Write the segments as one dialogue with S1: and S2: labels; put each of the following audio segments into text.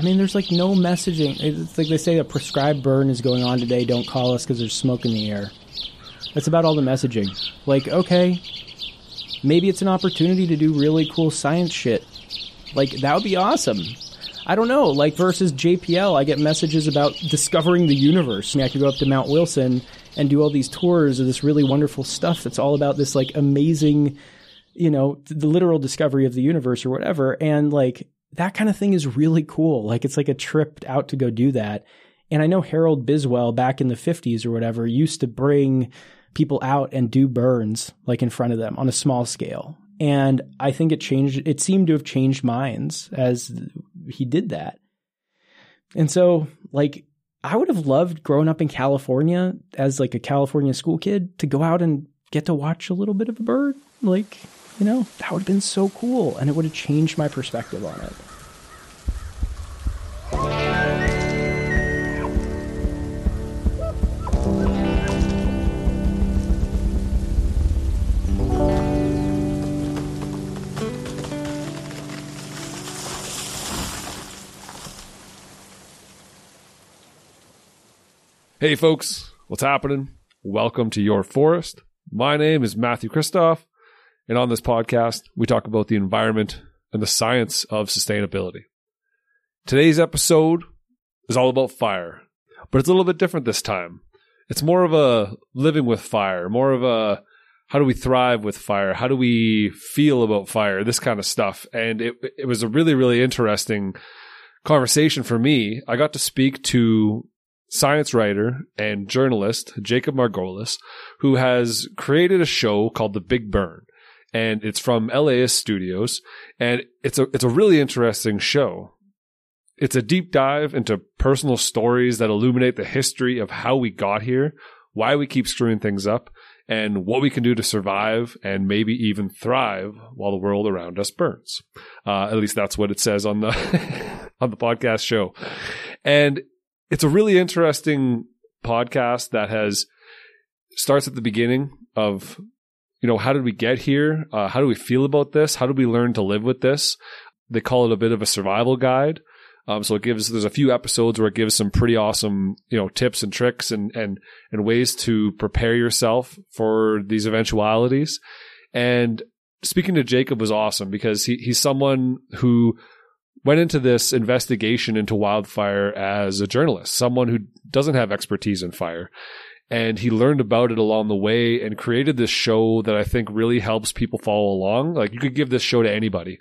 S1: I mean, there's like no messaging. It's like they say a prescribed burn is going on today. Don't call us because there's smoke in the air. That's about all the messaging. Like, okay, maybe it's an opportunity to do really cool science shit. Like, that would be awesome. I don't know. Like, versus JPL, I get messages about discovering the universe. I, mean, I could go up to Mount Wilson and do all these tours of this really wonderful stuff that's all about this, like, amazing, you know, the literal discovery of the universe or whatever. And, like, that kind of thing is really cool. Like, it's like a trip out to go do that. And I know Harold Biswell back in the 50s or whatever used to bring people out and do burns like in front of them on a small scale. And I think it changed, it seemed to have changed minds as he did that. And so, like, I would have loved growing up in California as like a California school kid to go out and get to watch a little bit of a bird. Like, you know, that would have been so cool and it would have changed my perspective on it.
S2: Hey folks, what's happening? Welcome to Your Forest. My name is Matthew Christoff, and on this podcast, we talk about the environment and the science of sustainability. Today's episode is all about fire, but it's a little bit different this time. It's more of a living with fire, more of a how do we thrive with fire? How do we feel about fire? This kind of stuff. And it, it was a really, really interesting conversation for me. I got to speak to science writer and journalist Jacob Margolis, who has created a show called The Big Burn. And it's from LAist Studios. And it's a, it's a really interesting show. It's a deep dive into personal stories that illuminate the history of how we got here, why we keep screwing things up, and what we can do to survive and maybe even thrive while the world around us burns. Uh, at least that's what it says on the on the podcast show. And it's a really interesting podcast that has starts at the beginning of you know how did we get here? Uh, how do we feel about this? How do we learn to live with this? They call it a bit of a survival guide. Um, so it gives there's a few episodes where it gives some pretty awesome you know tips and tricks and and and ways to prepare yourself for these eventualities. And speaking to jacob was awesome because he, he's someone who went into this investigation into wildfire as a journalist, someone who doesn't have expertise in fire. And he learned about it along the way and created this show that I think really helps people follow along. Like you could give this show to anybody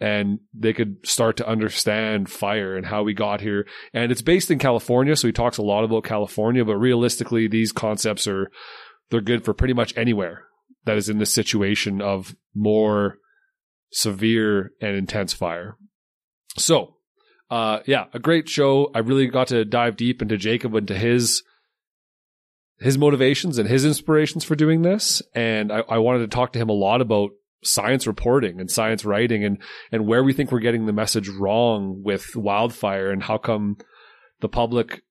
S2: and they could start to understand fire and how we got here. And it's based in California, so he talks a lot about California, but realistically, these concepts are they're good for pretty much anywhere that is in this situation of more severe and intense fire. So, uh, yeah, a great show. I really got to dive deep into Jacob, into his his motivations and his inspirations for doing this. And I, I wanted to talk to him a lot about science reporting and science writing and and where we think we're getting the message wrong with wildfire and how come the public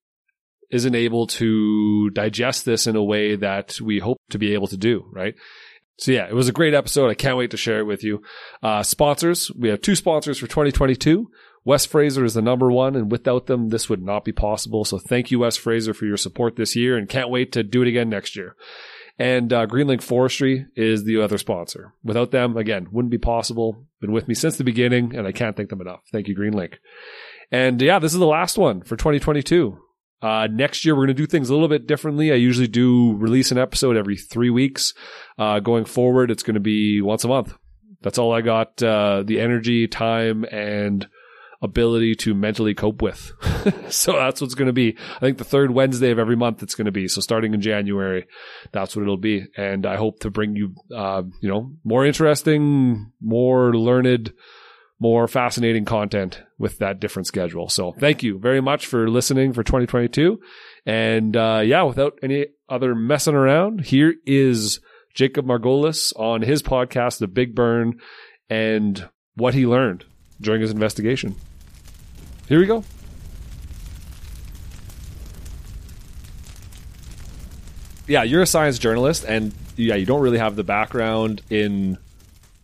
S2: isn't able to digest this in a way that we hope to be able to do, right? So yeah, it was a great episode. I can't wait to share it with you. Uh, sponsors, we have two sponsors for 2022. West Fraser is the number one, and without them, this would not be possible. So thank you, West Fraser, for your support this year, and can't wait to do it again next year. And uh, Greenlink Forestry is the other sponsor. Without them, again, wouldn't be possible. Been with me since the beginning, and I can't thank them enough. Thank you, Greenlink. And yeah, this is the last one for 2022. Uh, next year, we're going to do things a little bit differently. I usually do release an episode every three weeks. Uh, going forward, it's going to be once a month. That's all I got uh, the energy, time, and ability to mentally cope with. so that's what's going to be. I think the third Wednesday of every month it's going to be. So starting in January, that's what it'll be. And I hope to bring you, uh, you know, more interesting, more learned, more fascinating content with that different schedule. So thank you very much for listening for 2022. And, uh, yeah, without any other messing around, here is Jacob Margolis on his podcast, The Big Burn, and what he learned during his investigation. Here we go. Yeah, you're a science journalist, and yeah, you don't really have the background in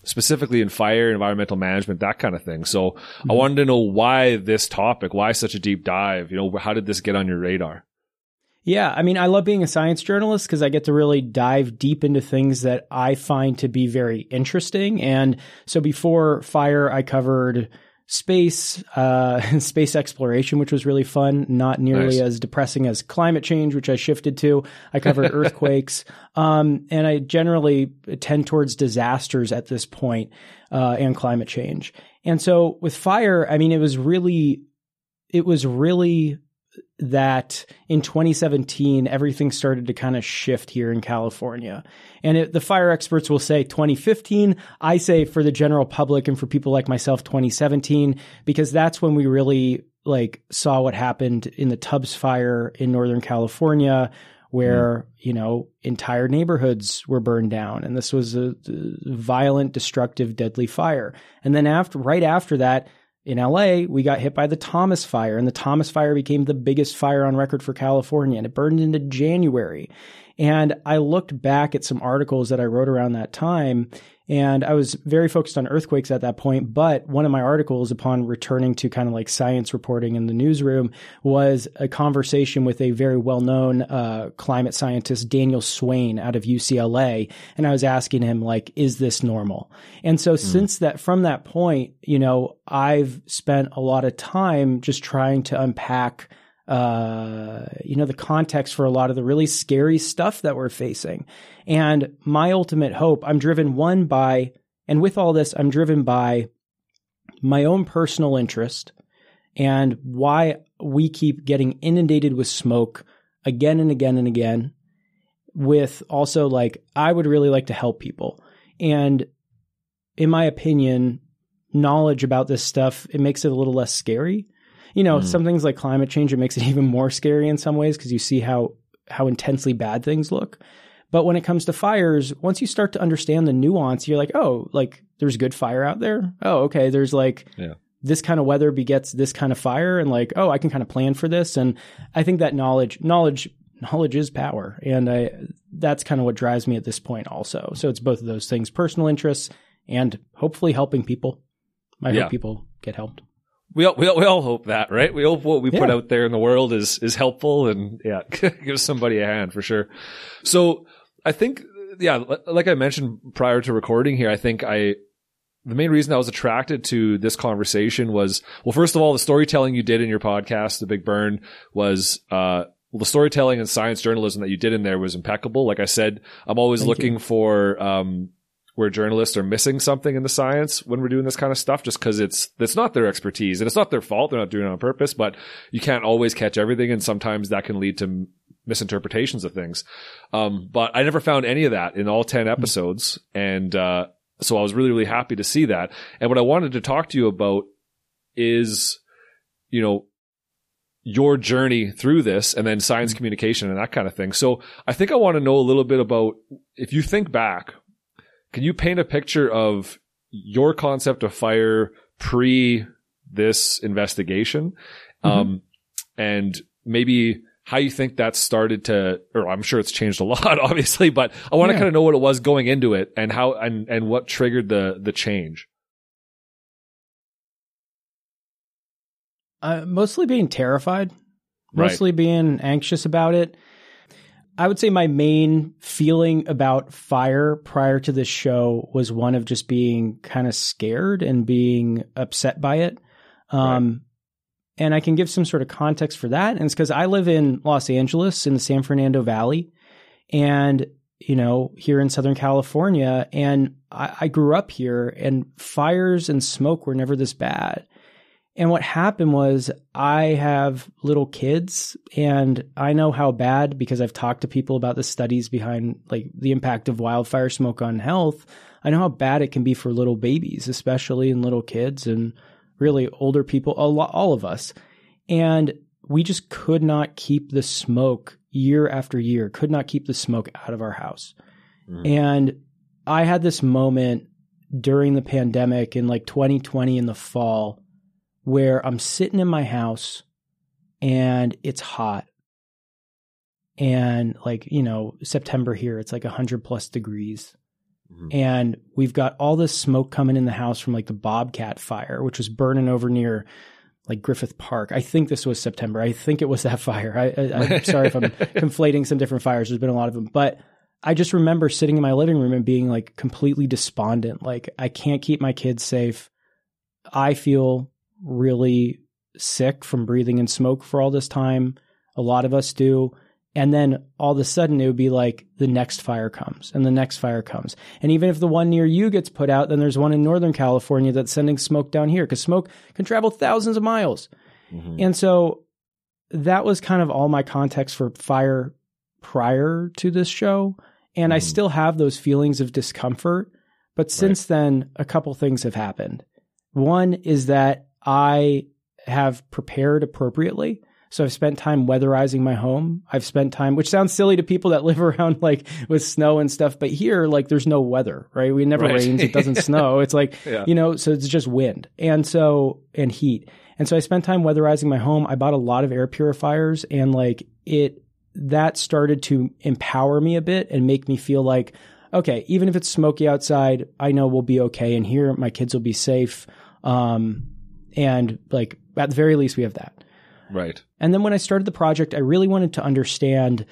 S2: specifically in fire, environmental management, that kind of thing. So
S1: Mm-hmm.
S2: I wanted to know why this topic, why such a deep dive? You know, how did this get on your radar?
S1: Yeah, I mean, I love being a science journalist because I get to really dive deep into things that I find to be very interesting. And so before fire, I covered space, uh, space exploration, which was really fun, not nearly
S2: Nice.
S1: as depressing as climate change, which I shifted to. I covered earthquakes. Um, and I generally tend towards disasters at this point, uh, and climate change. And so with fire, I mean, it was really, it was really that in 2017 everything started to kind of shift here in California. And it, the fire experts will say 2015, I say for the general public and for people like myself 2017 because that's when we really like saw what happened in the Tubbs fire in northern California where, mm-hmm. you know, entire neighborhoods were burned down and this was a, a violent, destructive, deadly fire. And then after right after that in LA, we got hit by the Thomas fire, and the Thomas fire became the biggest fire on record for California, and it burned into January. And I looked back at some articles that I wrote around that time, and I was very focused on earthquakes at that point. But one of my articles, upon returning to kind of like science reporting in the newsroom, was a conversation with a very well known uh, climate scientist, Daniel Swain, out of UCLA. And I was asking him, like, is this normal? And so since that, from that point, you know, I've spent a lot of time just trying to unpack uh, you know, the context for a lot of the really scary stuff that we're facing. And my ultimate hope, I'm driven one by, and with all this, I'm driven by my own personal interest and why we keep getting inundated with smoke again and again and again. With also like, I would really like to help people. And in my opinion, knowledge about this stuff, it makes it a little less scary you know,
S2: Mm.
S1: some things like climate change, it makes it even more scary in some ways because you see how how intensely bad things look. But when it comes to fires, once you start to understand the nuance, you're like, oh, like there's good fire out there. Oh, okay. There's like
S2: Yeah.
S1: this kind of weather begets this kind of fire, and like, oh, I can kind of plan for this. And I think that knowledge, knowledge, knowledge is power, and I that's kind of what drives me at this point. Also, so it's both of those things: personal interests and hopefully helping people. I
S2: Yeah.
S1: hope people get helped.
S2: We all, we all, we all hope that, right? We hope what we put out there in the world is, is helpful and yeah, gives somebody a hand for sure. So I think, yeah, like I mentioned prior to recording here, I think I, the main reason I was attracted to this conversation was, well, first of all, the storytelling you did in your podcast, The Big Burn, was, uh, well, the storytelling and science journalism that you did in there was impeccable. Like I said, I'm always
S1: Thank
S2: looking for, um, where journalists are missing something in the science when we're doing this kind of stuff just because it's it's not their expertise and it's not their fault. They're not doing it on purpose but you can't always catch everything and sometimes that can lead to m- misinterpretations of things. Um, but i never found any of that in all 10 episodes and uh, so i was really really happy to see that. And what i wanted to talk to you about is you know your journey through this and then science communication and that kind of thing. So i think i want to know a little bit about if you think back can you paint a picture of your concept of fire pre this investigation? Um, and maybe how you think that started to, or I'm sure it's changed a lot, obviously, but I want to
S1: Yeah.
S2: kind of know what it was going into it and how, and, and what triggered the, the change.
S1: Uh, mostly being terrified,
S2: Right.
S1: mostly being anxious about it. I would say my main feeling about fire prior to this show was one of just being kind of scared and being upset by it. Um, And I can give some sort of context for that. And it's because I live in Los Angeles in the San Fernando Valley and, you know, here in Southern California. And I, I grew up here and fires and smoke were never this bad. And what happened was I have little kids and I know how bad because I've talked to people about the studies behind like the impact of wildfire smoke on health. I know how bad it can be for little babies, especially in little kids and really older people, a lot, all of us. And we just could not keep the smoke year after year, could not keep the smoke out of our house.
S2: Mhm.
S1: And I had this moment during the pandemic in like 2020 in the fall where I'm sitting in my house and it's hot. And like, you know, September here, it's like 100 plus degrees. Mm-hmm. And we've got all this smoke coming in the house from like the Bobcat fire, which was burning over near like Griffith Park. I think this was September. I think it was that fire. I, am sorry if I'm conflating some different fires. There's been a lot of them, but I just remember sitting in my living room and being like completely despondent. Like I can't keep my kids safe. I feel really sick from breathing in smoke for all this time. A lot of us do. And then all of a sudden it would be like the next fire comes and the next fire comes. And even if the one near you gets put out, then there's one in Northern California that's sending smoke down here because smoke can travel thousands of miles. Mm-hmm. And so that was kind of all my context for fire prior to this show. And mm-hmm. I still have those feelings of discomfort. But since right. then, a couple things have happened. One is that I have prepared appropriately. So I've spent time weatherizing my home. I've spent time, which sounds silly to people that live around like with snow and stuff, but here, like there's no weather, right? We never right. rains. It doesn't snow. It's like, yeah. you know, so it's just wind. And so, and heat. And so I spent time weatherizing my home. I bought a lot of air purifiers and like it, that started to empower me a bit and make me feel like, okay, even if it's smoky outside, I know we'll be okay. And here my kids will be safe. Um, and like at the very least we have that.
S2: Right.
S1: And then when I started the project, I really wanted to understand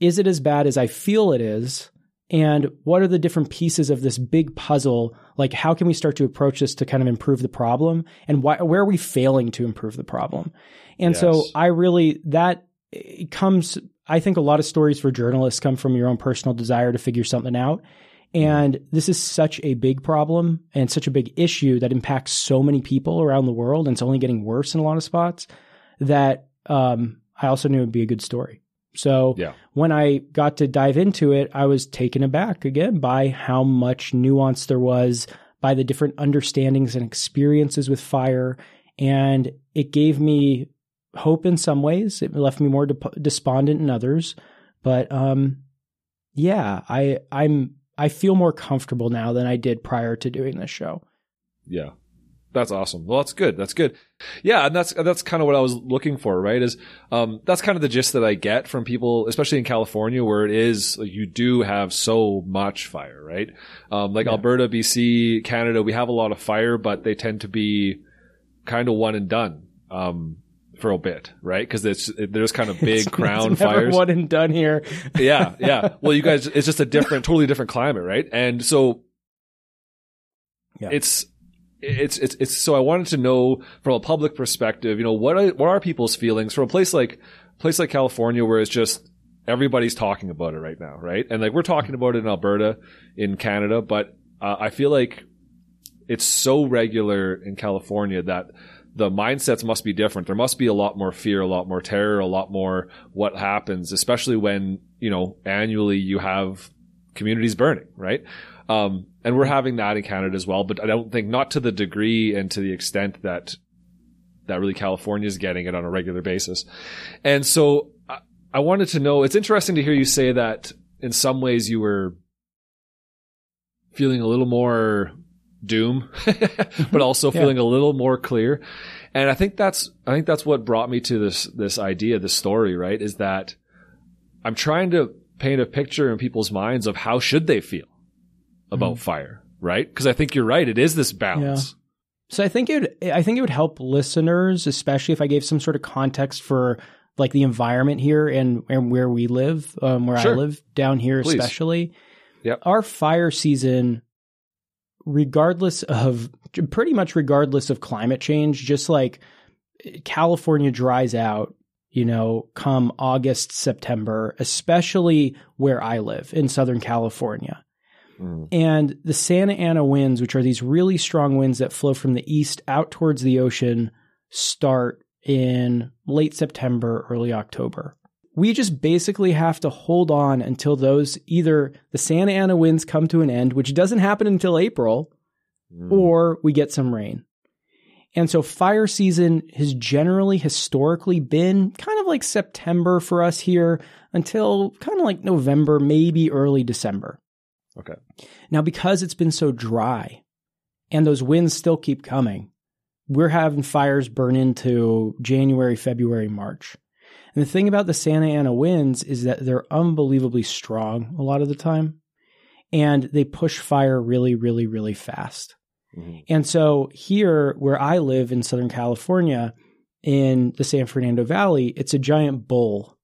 S1: is it as bad as I feel it is? And what are the different pieces of this big puzzle? Like, how can we start to approach this to kind of improve the problem? And why, where are we failing to improve the problem? And yes. so I really, that comes, I think a lot of stories for journalists come from your own personal desire to figure something out. And this is such a big problem and such a big issue that impacts so many people around the world. And it's only getting worse in a lot of spots that um, I also knew it would be a good story. So yeah. when I got to dive into it, I was taken aback again by how much nuance there was, by the different understandings and experiences with fire. And it gave me hope in some ways. It left me more despondent in others. But um, yeah, I I'm I feel more comfortable now than I did prior to doing this show.
S2: Yeah. That's awesome. Well, that's good. That's good. Yeah, and that's that's kind of what I was looking for, right? Is um, that's kind of the gist that I get from people, especially in California, where it is like, you do have so much fire, right? Um, like yeah. Alberta, BC, Canada, we have a lot of fire, but they tend to be kind of one and done. Um, for a bit, right? Because it's there's kind of big crown
S1: it's
S2: fires.
S1: One and done here.
S2: yeah, yeah. Well, you guys, it's just a different, totally different climate, right? And so, yeah. it's it's it's it's so I wanted to know from a public perspective, you know, what are, what are people's feelings from a place like place like California where it's just everybody's talking about it right now, right? And like we're talking about it in Alberta, in Canada, but uh, I feel like it's so regular in California that the mindsets must be different. There must be a lot more fear, a lot more terror, a lot more what happens, especially when, you know, annually you have communities burning, right? Um, and we're having that in Canada as well, but I don't think not to the degree and to the extent that that really California is getting it on a regular basis. And so I, I wanted to know, it's interesting to hear you say that in some ways you were feeling a little more doom, but also yeah. feeling a little more clear. And I think that's, I think that's what brought me to this, this idea, this story, right? Is that I'm trying to paint a picture in people's minds of how should they feel about mm-hmm. fire, right? Because I think you're right. It is this balance. Yeah.
S1: So I think it would, I think it would help listeners, especially if I gave some sort of context for like the environment here and, and where we live, um, where sure. I live down here, Please. especially.
S2: Yep.
S1: Our fire season, regardless of pretty much regardless of climate change, just like California dries out, you know, come August, September, especially where I live in Southern California. Mm. And the Santa Ana winds, which are these really strong winds that flow from the east out towards the ocean, start in late September, early October. We just basically have to hold on until those either the Santa Ana winds come to an end, which doesn't happen until April, mm. or we get some rain. And so fire season has generally historically been kind of like September for us here until kind of like November, maybe early December.
S2: Okay.
S1: Now, because it's been so dry and those winds still keep coming, we're having fires burn into January, February, March. And the thing about the Santa Ana winds is that they're unbelievably strong a lot of the time. and they push fire really, really, really fast.
S2: Mhm.
S1: And so here, where I live in Southern California, in the San Fernando Valley, it's a giant bowl.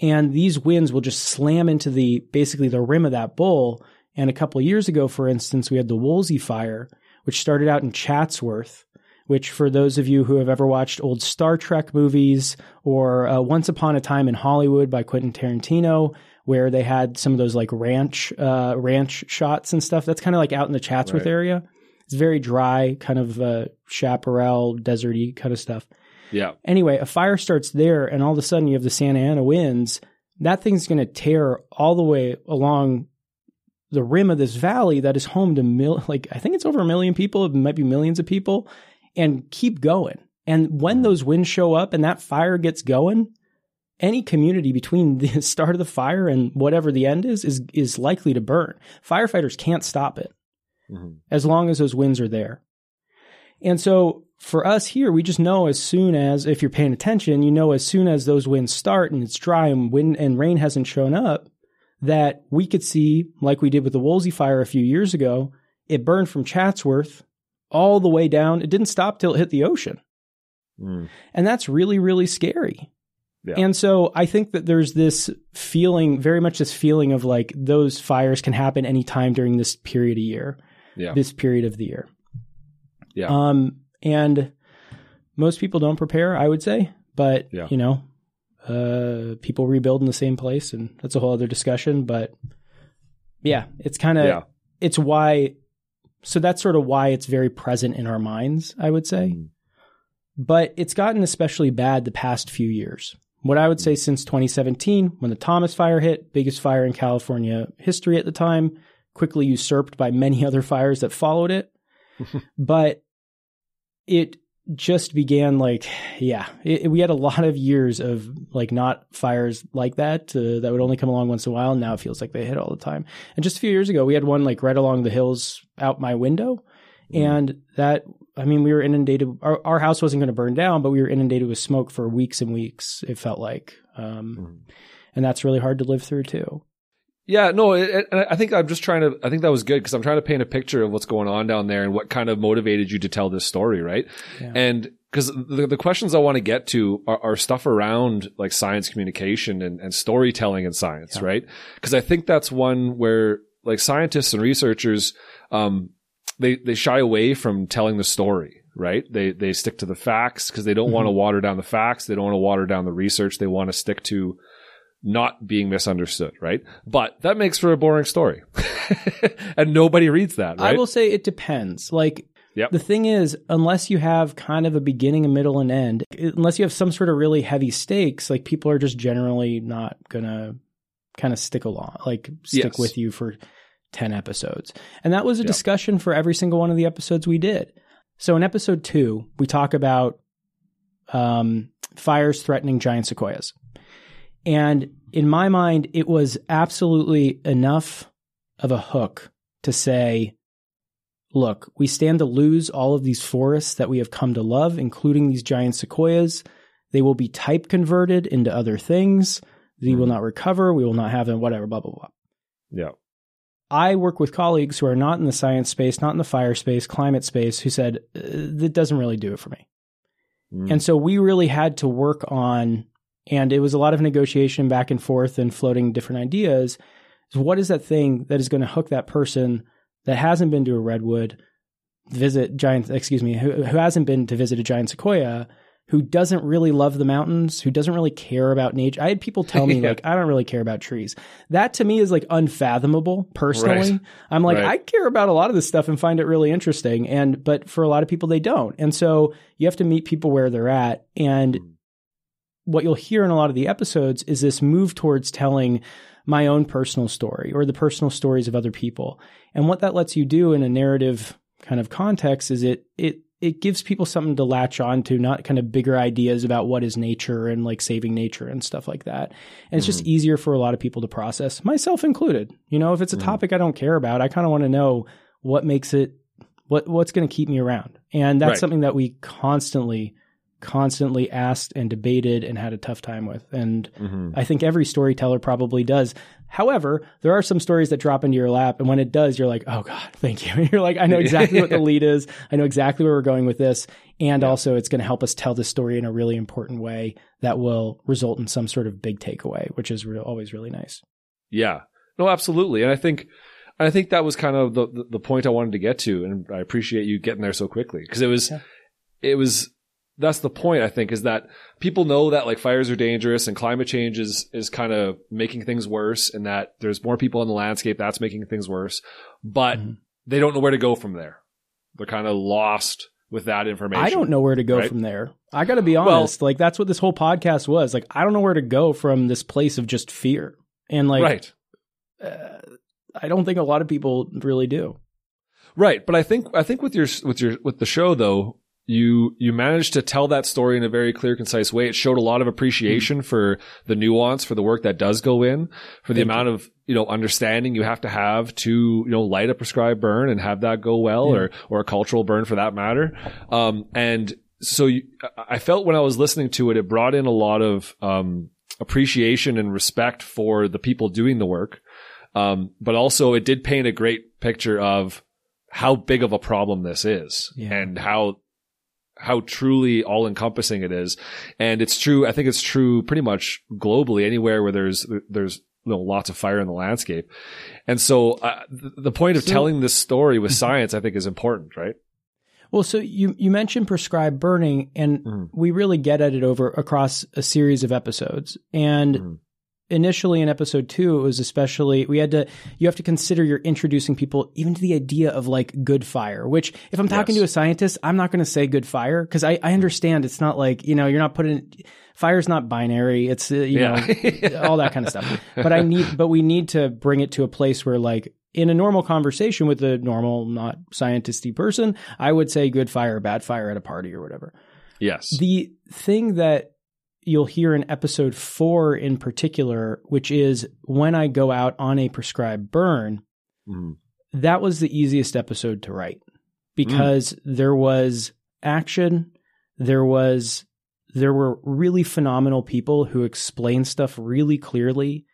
S1: And these winds will just slam into the basically the rim of that bowl. And a couple of years ago, for instance, we had the Woolsey fire, which started out in Chatsworth, which for those of you who have ever watched old Star Trek movies or uh, Once Upon a Time in Hollywood by Quentin Tarantino, where they had some of those like ranch uh, ranch shots and stuff, that's kind of like out in the Chatsworth
S2: Right.
S1: area. It's very dry, kind of uh, chaparral, deserty kind of stuff.
S2: Yeah.
S1: Anyway, a fire starts there, and all of a sudden you have the Santa Ana winds. That thing's going to tear all the way along the rim of this valley that is home to mil- like I think it's over a million people, it might be millions of people, and keep going. And when those winds show up and that fire gets going, any community between the start of the fire and whatever the end is is is likely to burn. Firefighters can't stop it
S2: Mhm.
S1: as long as those winds are there. And so for us here, we just know as soon as, if you're paying attention, you know as soon as those winds start and it's dry and wind and rain hasn't shown up, that we could see, like we did with the Woolsey fire a few years ago, it burned from Chatsworth all the way down. It didn't stop till it hit the ocean.
S2: Mm.
S1: And that's really, really scary.
S2: Yeah.
S1: And so I think that there's this feeling, very much this feeling of like those fires can happen anytime during this period of year,
S2: Yeah.
S1: this period of the year.
S2: Yeah.
S1: Um, and most people don't prepare, I would say, but
S2: Yeah.
S1: you know, uh, people rebuild in the same place, and that's a whole other discussion. But yeah, it's kind of
S2: yeah.
S1: it's why. So that's sort of why it's very present in our minds, I would say.
S2: Mhm.
S1: But it's gotten especially bad the past few years. What I would say since 2017, when the Thomas fire hit, biggest fire in California history at the time, quickly usurped by many other fires that followed it. but it just began like, yeah, it, we had a lot of years of like not fires like that uh, that would only come along once in a while. And now it feels like they hit all the time. And just a few years ago, we had one like right along the hills out my window.
S2: Mhm.
S1: And that, I mean, we were inundated. Our, our house wasn't going to burn down, but we were inundated with smoke for weeks and weeks. It felt like, um,
S2: Mhm.
S1: and that's really hard to live through too.
S2: Yeah, no, it, and I think I'm just trying to. I think that was good because I'm trying to paint a picture of what's going on down there and what kind of motivated you to tell this story, right?
S1: Yeah.
S2: And because the, the questions I want to get to are, are stuff around like science communication and, and storytelling in science,
S1: Yeah.
S2: right? Because I think that's one where like scientists and researchers, um, they they shy away from telling the story, right? They they stick to the facts because they don't want to water down the facts. They don't want to water down the research. They want to stick to not being misunderstood, right? But that makes for a boring story, and nobody reads that, right?
S1: I will say it depends. Like,
S2: Yep.
S1: the thing is, unless you have kind of a beginning, a middle, and end, unless you have some sort of really heavy stakes, like people are just generally not gonna kind of stick along, like stick
S2: Yes.
S1: with you for 10 episodes. And that was a
S2: Yep.
S1: discussion for every single one of the episodes we did. So in episode two, we talk about um, fires threatening giant sequoias. And in my mind, it was absolutely enough of a hook to say, look, we stand to lose all of these forests that we have come to love, including these giant sequoias. They will be type converted into other things. They will
S2: Mhm.
S1: not recover. We will not have them, whatever, blah, blah, blah.
S2: yeah,
S1: I work with colleagues who are not in the science space, not in the fire space, climate space, who said, uh, that doesn't really do it for me.
S2: Mm.
S1: And so we really had to work on, and it was a lot of negotiation back and forth and floating different ideas. What is that thing that is going to hook that person that hasn't been to a redwood visit giant, excuse me, who, who hasn't been to visit a giant sequoia, who doesn't really love the mountains, who doesn't really care about nature. I had people tell me
S2: Yeah.
S1: like, I don't really care about trees. That to me is like unfathomable personally.
S2: Right.
S1: I'm like,
S2: Right.
S1: I care about a lot of this stuff and find it really interesting. And, but for a lot of people, they don't. And so you have to meet people where they're at. And
S2: Mhm.
S1: What you'll hear in a lot of the episodes is this move towards telling my own personal story or the personal stories of other people. And what that lets you do in a narrative kind of context is it, it, it gives people something to latch on to, not kind of bigger ideas about what is nature and like saving nature and stuff like that. And it's just easier for a lot of people to process, myself included. You know, if it's a
S2: Mhm.
S1: topic I don't care about, I kind of want to know what makes it, what, what's going to keep me around. And that's
S2: Right.
S1: something that we constantly constantly asked and debated and had a tough time with. And
S2: Mhm.
S1: I think every storyteller probably does. However, there are some stories that drop into your lap, and when it does, you're like, "Oh God, thank you." you're like, "I know exactly what the lead is. I know exactly where we're going with this, and
S2: Yeah.
S1: also it's going to help us tell the story in a really important way that will result in some sort of big takeaway, which is re- always really nice."
S2: Yeah. No, absolutely. And I think, I think that was kind of the, the, the point I wanted to get to. And I appreciate you getting there so quickly because it was,
S1: Yeah.
S2: it was, that's the point I think is that people know that like fires are dangerous and climate change is, is kind of making things worse and that there's more people in the landscape that's making things worse, but
S1: Mhm.
S2: they don't know where to go from there. They're kind of lost with that information.
S1: I don't know where to go
S2: right?
S1: from there. I got to be
S2: Well-
S1: honest. like that's what this whole podcast was. Like I don't know where to go from this place of just fear. And like
S2: right.
S1: uh, I don't think a lot of people really do.
S2: Right, but I think I think with your with your with the show though, you you managed to tell that story in a very clear, concise way. It showed a lot of appreciation for the nuance, for the work that does go in, for the
S1: Thank
S2: amount of you know understanding you have to have to you know light a prescribed burn and have that go well,
S1: Yeah.
S2: or or a cultural burn for that matter. Um, and so you, I I felt when I was listening to it, it brought in a lot of um, appreciation and respect for the people doing the work. Um, but also it did paint a great picture of how big of a problem this is
S1: Yeah.
S2: and how how truly all encompassing it is. And it's true. I think it's true pretty much globally anywhere where there's there's you know, lots of fire in the landscape. And so uh, the, point of
S1: So-
S2: telling this story with science, I think, is important, right?
S1: Well, so you you mentioned prescribed burning, and
S2: Mhm.
S1: we really get at it over across a series of episodes. And
S2: Mhm.
S1: Initially in episode two, it was especially we had to you have to consider you're introducing people even to the idea of like good fire. Which, if I'm talking
S2: Yes.
S1: to a scientist, I'm not going to say good fire because I I understand it's not like you know you're not putting fire's not binary. It's uh, you know all that kind of stuff. But I need, but we need to bring it to a place where, like, in a normal conversation with a normal, not scientisty person, I would say good fire, bad fire at a party or whatever.
S2: yes.
S1: The thing that you'll hear in episode four in particular, which is when I go out on a prescribed burn,
S2: Mhm.
S1: that was the easiest episode to write because there was action, there was there were really phenomenal people who explained stuff really clearly.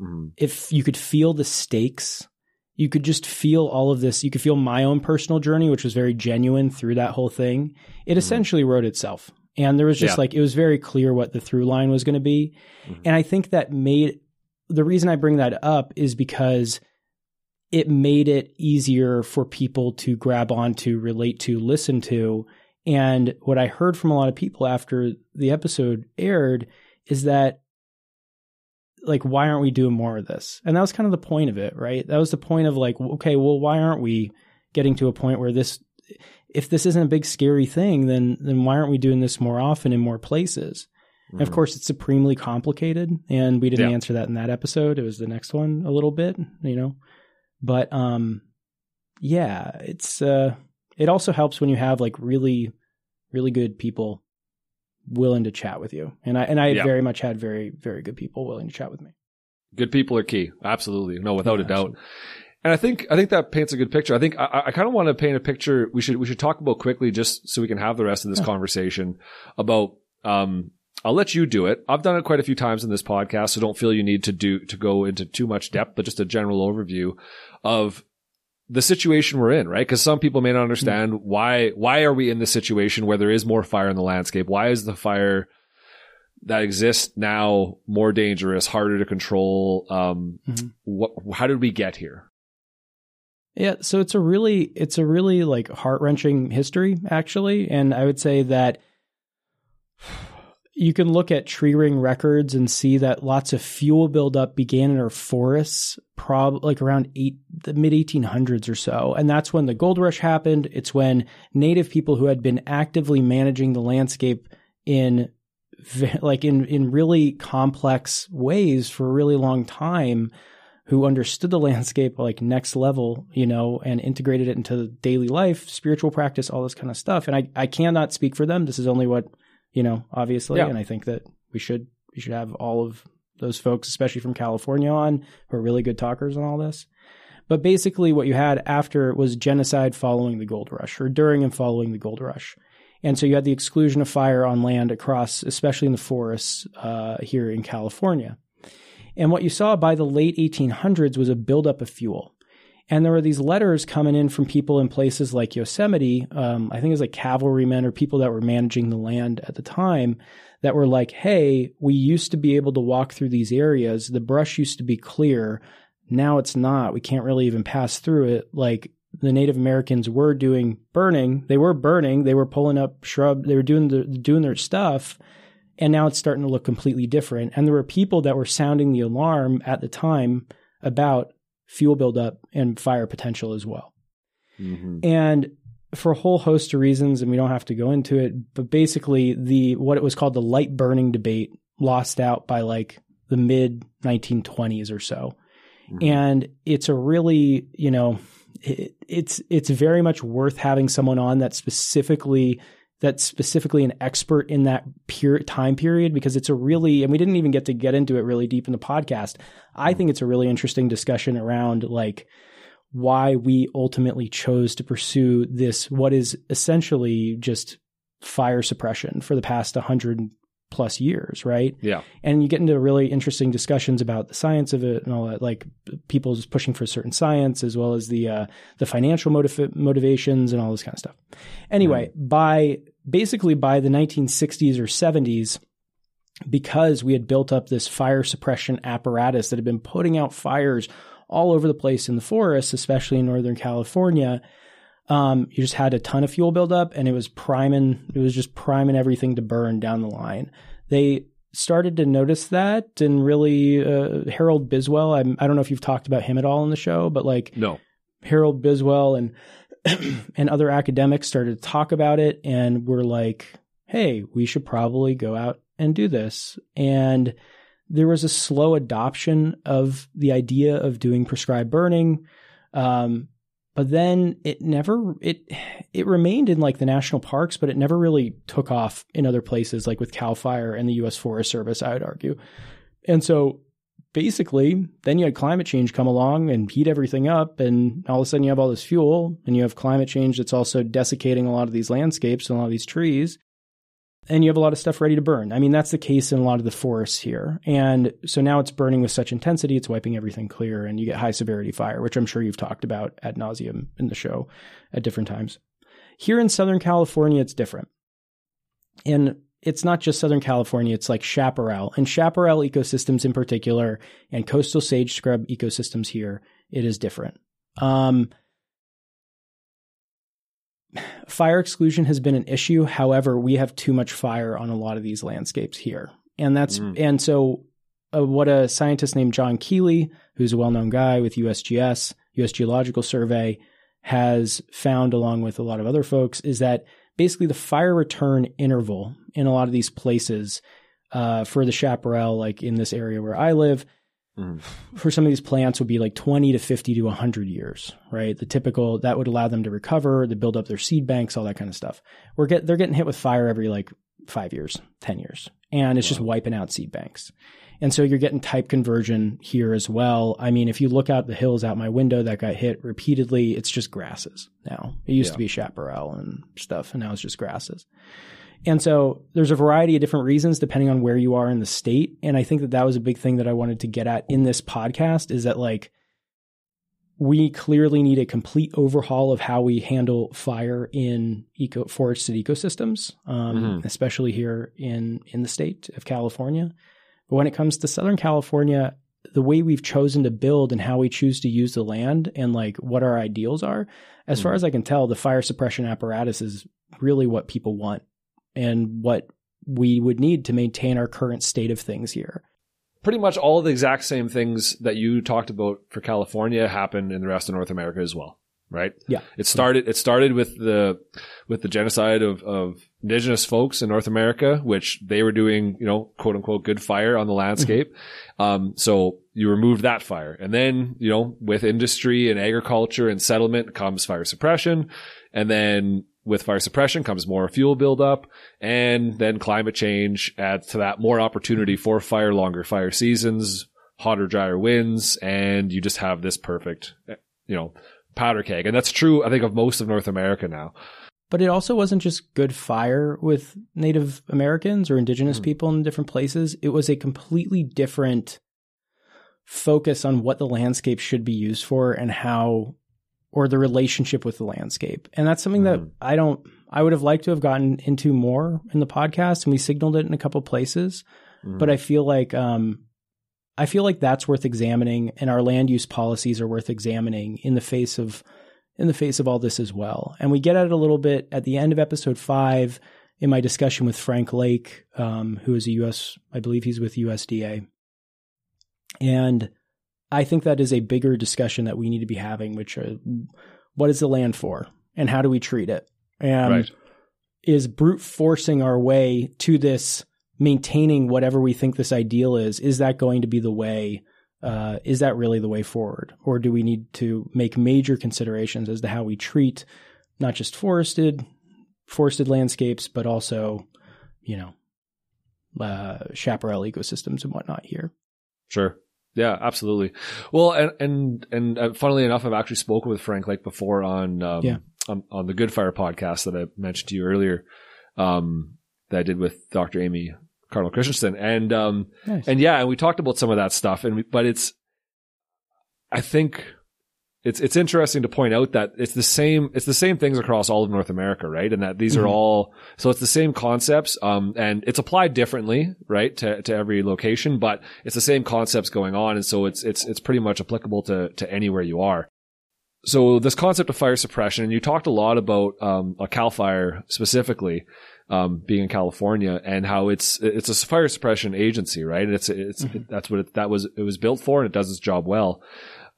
S2: Mhm.
S1: If you could feel the stakes, you could just feel all of this. You could feel my own personal journey, which was very genuine through that whole thing. It essentially wrote itself. And there was just
S2: Yeah.
S1: like, it was very clear what the through line was going to be.
S2: Mhm.
S1: And I think that made the reason I bring that up is because it made it easier for people to grab onto, relate to, listen to. And what I heard from a lot of people after the episode aired is that, like, why aren't we doing more of this? And that was kind of the point of it, right? That was the point of, like, okay, well, why aren't we getting to a point where this, if this isn't a big scary thing, then then why aren't we doing this more often in more places? And of
S2: Mhm.
S1: course, it's supremely complicated, and we didn't
S2: Yeah.
S1: answer that in that episode. It was the next one a little bit, you know. But um, yeah, it's uh, it also helps when you have like really, really good people willing to chat with you, and I and I
S2: Yeah.
S1: very much had very very good people willing to chat with me.
S2: Good people are key. Absolutely. No, without
S1: Yeah,
S2: a doubt.
S1: absolutely.
S2: And I think I think that paints a good picture. I think I, I kind of want to paint a picture. We should we should talk about quickly just so we can have the rest of this
S1: Yeah.
S2: conversation about. Um, I'll let you do it. I've done it quite a few times in this podcast, so don't feel you need to do to go into too much depth, but just a general overview of the situation we're in, right? Because some people may not understand why why are we in this situation where there is more fire in the landscape? Why is the fire that exists now more dangerous, harder to control? Um,
S1: Mhm.
S2: what? How did we get here?
S1: Yeah, so it's a really it's a really like heart wrenching history actually, and I would say that you can look at tree ring records and see that lots of fuel buildup began in our forests, prob like around eight the mid 1800s or so, and that's when the gold rush happened. It's when native people who had been actively managing the landscape in like in in really complex ways for a really long time who understood the landscape like next level, you know, and integrated it into daily life, spiritual practice, all this kind of stuff. And I, I cannot speak for them. This is only what, you know, obviously.
S2: Yeah.
S1: And I think that we should, we should have all of those folks, especially from California on who are really good talkers on all this. But basically what you had after was genocide following the gold rush or during and following the gold rush. And so you had the exclusion of fire on land across, especially in the forests uh, here in California. And what you saw by the late 1800s was a buildup of fuel. And there were these letters coming in from people in places like Yosemite. Um, I think it was like cavalrymen or people that were managing the land at the time that were like, hey, we used to be able to walk through these areas. The brush used to be clear. Now it's not. We can't really even pass through it. Like the Native Americans were doing burning. They were burning. They were pulling up shrub. They were doing the, doing their stuff. And now it's starting to look completely different. And there were people that were sounding the alarm at the time about fuel buildup and fire potential as well. Mm-hmm. And for a whole host of reasons, and we don't have to go into it, but basically the what it was called the light burning debate lost out by like the mid 1920s or so. Mm-hmm. And it's a really, you know, it, it's it's very much worth having someone on that specifically that's specifically an expert in that period time period because it's a really and we didn't even get to get into it really deep in the podcast. I think it's a really interesting discussion around like why we ultimately chose to pursue this what is essentially just fire suppression for the past 100 plus years, right?
S2: Yeah.
S1: And you get into really interesting discussions about the science of it and all that, like people just pushing for certain science as well as the uh, the financial motiv- motivations and all this kind of stuff. Anyway, mm. by basically by the 1960s or 70s, because we had built up this fire suppression apparatus that had been putting out fires all over the place in the forests, especially in Northern California. Um, you just had a ton of fuel buildup and it was priming, it was just priming everything to burn down the line. They started to notice that and really, uh, Harold Biswell, I'm, I don't know if you've talked about him at all in the show, but like,
S2: no.
S1: Harold Biswell and, and other academics started to talk about it and were like, hey, we should probably go out and do this. And there was a slow adoption of the idea of doing prescribed burning. Um, but then it never it it remained in like the national parks, but it never really took off in other places, like with Cal Fire and the U.S. Forest Service. I would argue, and so basically, then you had climate change come along and heat everything up, and all of a sudden you have all this fuel, and you have climate change that's also desiccating a lot of these landscapes and a lot of these trees and you have a lot of stuff ready to burn. I mean, that's the case in a lot of the forests here. And so now it's burning with such intensity, it's wiping everything clear, and you get high severity fire, which I'm sure you've talked about ad nauseum in the show at different times. Here in Southern California, it's different. And it's not just Southern California, it's like chaparral. And chaparral ecosystems in particular, and coastal sage scrub ecosystems here, it is different. Um, fire exclusion has been an issue. However, we have too much fire on a lot of these landscapes here. And that's, mm. and so uh, what a scientist named John Keeley, who's a well known guy with USGS, US Geological Survey, has found, along with a lot of other folks, is that basically the fire return interval in a lot of these places uh, for the chaparral, like in this area where I live, Mm. For some of these plants would be like 20 to 50 to 100 years, right? The typical that would allow them to recover, to build up their seed banks, all that kind of stuff. We're get they're getting hit with fire every like 5 years, 10 years. And it's wow. just wiping out seed banks. And so you're getting type conversion here as well. I mean, if you look out the hills out my window that got hit repeatedly, it's just grasses now. It used yeah. to be chaparral and stuff, and now it's just grasses. And so there's a variety of different reasons depending on where you are in the state. And I think that that was a big thing that I wanted to get at in this podcast is that like we clearly need a complete overhaul of how we handle fire in eco forested ecosystems, um, mm-hmm. especially here in in the state of California. But when it comes to Southern California, the way we've chosen to build and how we choose to use the land and like what our ideals are, as mm-hmm. far as I can tell, the fire suppression apparatus is really what people want and what we would need to maintain our current state of things here.
S2: Pretty much all the exact same things that you talked about for California happen in the rest of North America as well, right?
S1: Yeah.
S2: It started it started with the with the genocide of, of indigenous folks in North America, which they were doing, you know, quote unquote good fire on the landscape. Mm-hmm. um, so you remove that fire. And then, you know, with industry and agriculture and settlement comes fire suppression. And then with fire suppression comes more fuel buildup and then climate change adds to that more opportunity for fire, longer fire seasons, hotter, drier winds, and you just have this perfect, you know, powder keg. And that's true, I think, of most of North America now.
S1: but it also wasn't just good fire with Native Americans or indigenous
S2: Mhm.
S1: people in different places. It was a completely different focus on what the landscape should be used for and how or the relationship with the landscape. And that's something that
S2: Mhm.
S1: I don't I would have liked to have gotten into more in the podcast and we signaled it in a couple places,
S2: Mhm.
S1: but I feel like um I feel like that's worth examining and our land use policies are worth examining in the face of in the face of all this as well. And we get at it a little bit at the end of episode 5 in my discussion with Frank Lake, um, who is a US I believe he's with USDA. And I think that is a bigger discussion that we need to be having, which are what is the land for and how do we treat it? And
S2: Right.
S1: is brute forcing our way to this maintaining whatever we think this ideal is, is that going to be the way? Uh, is that really the way forward? Or do we need to make major considerations as to how we treat not just forested, forested landscapes, but also, you know, uh, chaparral ecosystems and whatnot here?
S2: Sure. Yeah, absolutely. Well, and and and uh, funnily enough, I've actually spoken with Frank like before on um,
S1: Yeah.
S2: on, on the Good Fire podcast that I mentioned to you earlier, um, that I did with Dr. Amy Cardinal Christianson, and um,
S1: Nice.
S2: and yeah, and we talked about some of that stuff, and we, but it's, I think it's it's interesting to point out that it's the same it's the same things across all of North America, right? And that these are
S1: Mhm.
S2: all so it's the same concepts, um, and it's applied differently, right, to to every location, but it's the same concepts going on, and so it's it's it's pretty much applicable to to anywhere you are. So this concept of fire suppression, and you talked a lot about um, a Cal Fire specifically, um, being in California, and how it's it's a fire suppression agency, right? And it's it's
S1: Mhm.
S2: that's what it, that was it was built for, and it does its job well.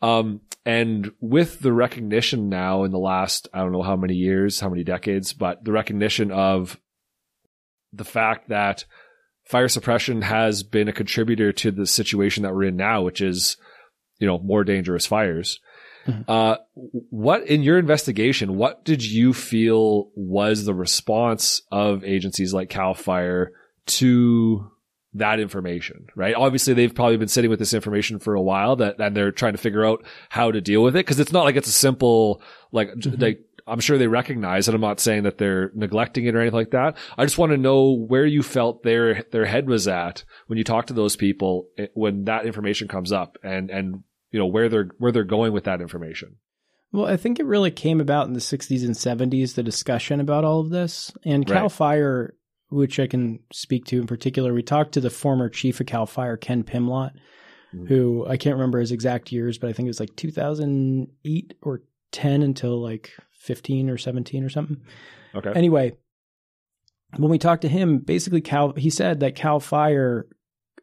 S2: Um, and with the recognition now in the last I don't know how many years, how many decades, but the recognition of the fact that fire suppression has been a contributor to the situation that we're in now, which is you know more dangerous fires.
S1: Mhm.
S2: Uh, what in your investigation, what did you feel was the response of agencies like Cal Fire to that information, right? Obviously, they've probably been sitting with this information for a while that, and they're trying to figure out how to deal with it. Cause it's not like it's a simple, like,
S1: Mhm.
S2: like, I'm sure they recognize it. I'm not saying that they're neglecting it or anything like that. I just want to know where you felt their, their head was at when you talk to those people eh, when that information comes up and, and, you know, where they're, where they're going with that information.
S1: Well, I think it really came about in the 60s and 70s, the discussion about all of this. And Cal
S2: Right.
S1: Fire, which I can speak to in particular, we talked to the former chief of Cal Fire, Ken Pimlott,
S2: Mhm.
S1: who I can't remember his exact years, but I think it was like 2008 or 10 until like 15 or 17 or something.
S2: Okay.
S1: Anyway, when we talked to him, basically Cal he said that Cal Fire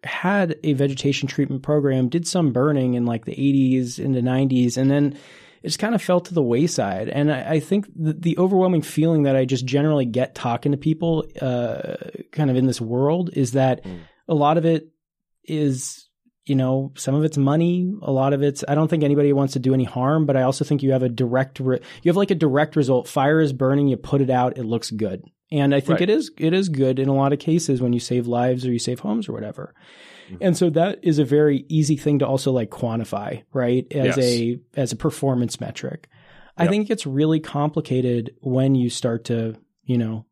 S1: had a vegetation treatment program, did some burning in like the 80s and the 90s, and then it just kind of fell to the wayside. And I, I think the, the overwhelming feeling that I just generally get talking to people, uh, kind of in this world, is that
S2: Mm.
S1: a lot of it is you know, some of it's money, a lot of it's I don't think anybody wants to do any harm, but I also think you have a direct re- you have like a direct result. Fire is burning, you put it out, it looks good. And I think
S2: Right.
S1: it is it is good in a lot of cases when you save lives or you save homes or whatever.
S2: Mhm.
S1: And so that is a very easy thing to also like quantify, right? As
S2: Yes.
S1: a as a performance metric. I think it gets really complicated when you start to, you know,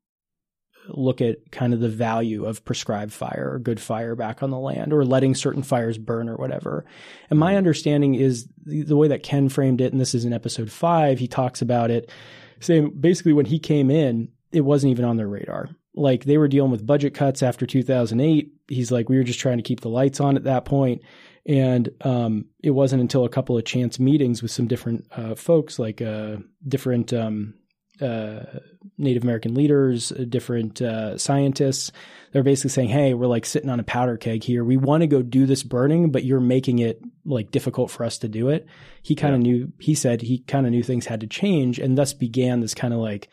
S1: look at kind of the value of prescribed fire or good fire back on the land or letting certain fires burn or whatever. And my
S2: Mhm.
S1: understanding is the, the way that Ken framed it, and this is in episode five, he talks about it saying basically when he came in, it wasn't even on their radar. Like they were dealing with budget cuts after 2008. He's like, we were just trying to keep the lights on at that point. And um, it wasn't until a couple of chance meetings with some different uh, folks, like uh, different um, uh, Native American leaders, uh, different uh, scientists. They're basically saying, "Hey, we're like sitting on a powder keg here. We want to go do this burning, but you're making it like difficult for us to do it." He kind of knew. He said he kind of knew things had to change, and thus began this kind of like.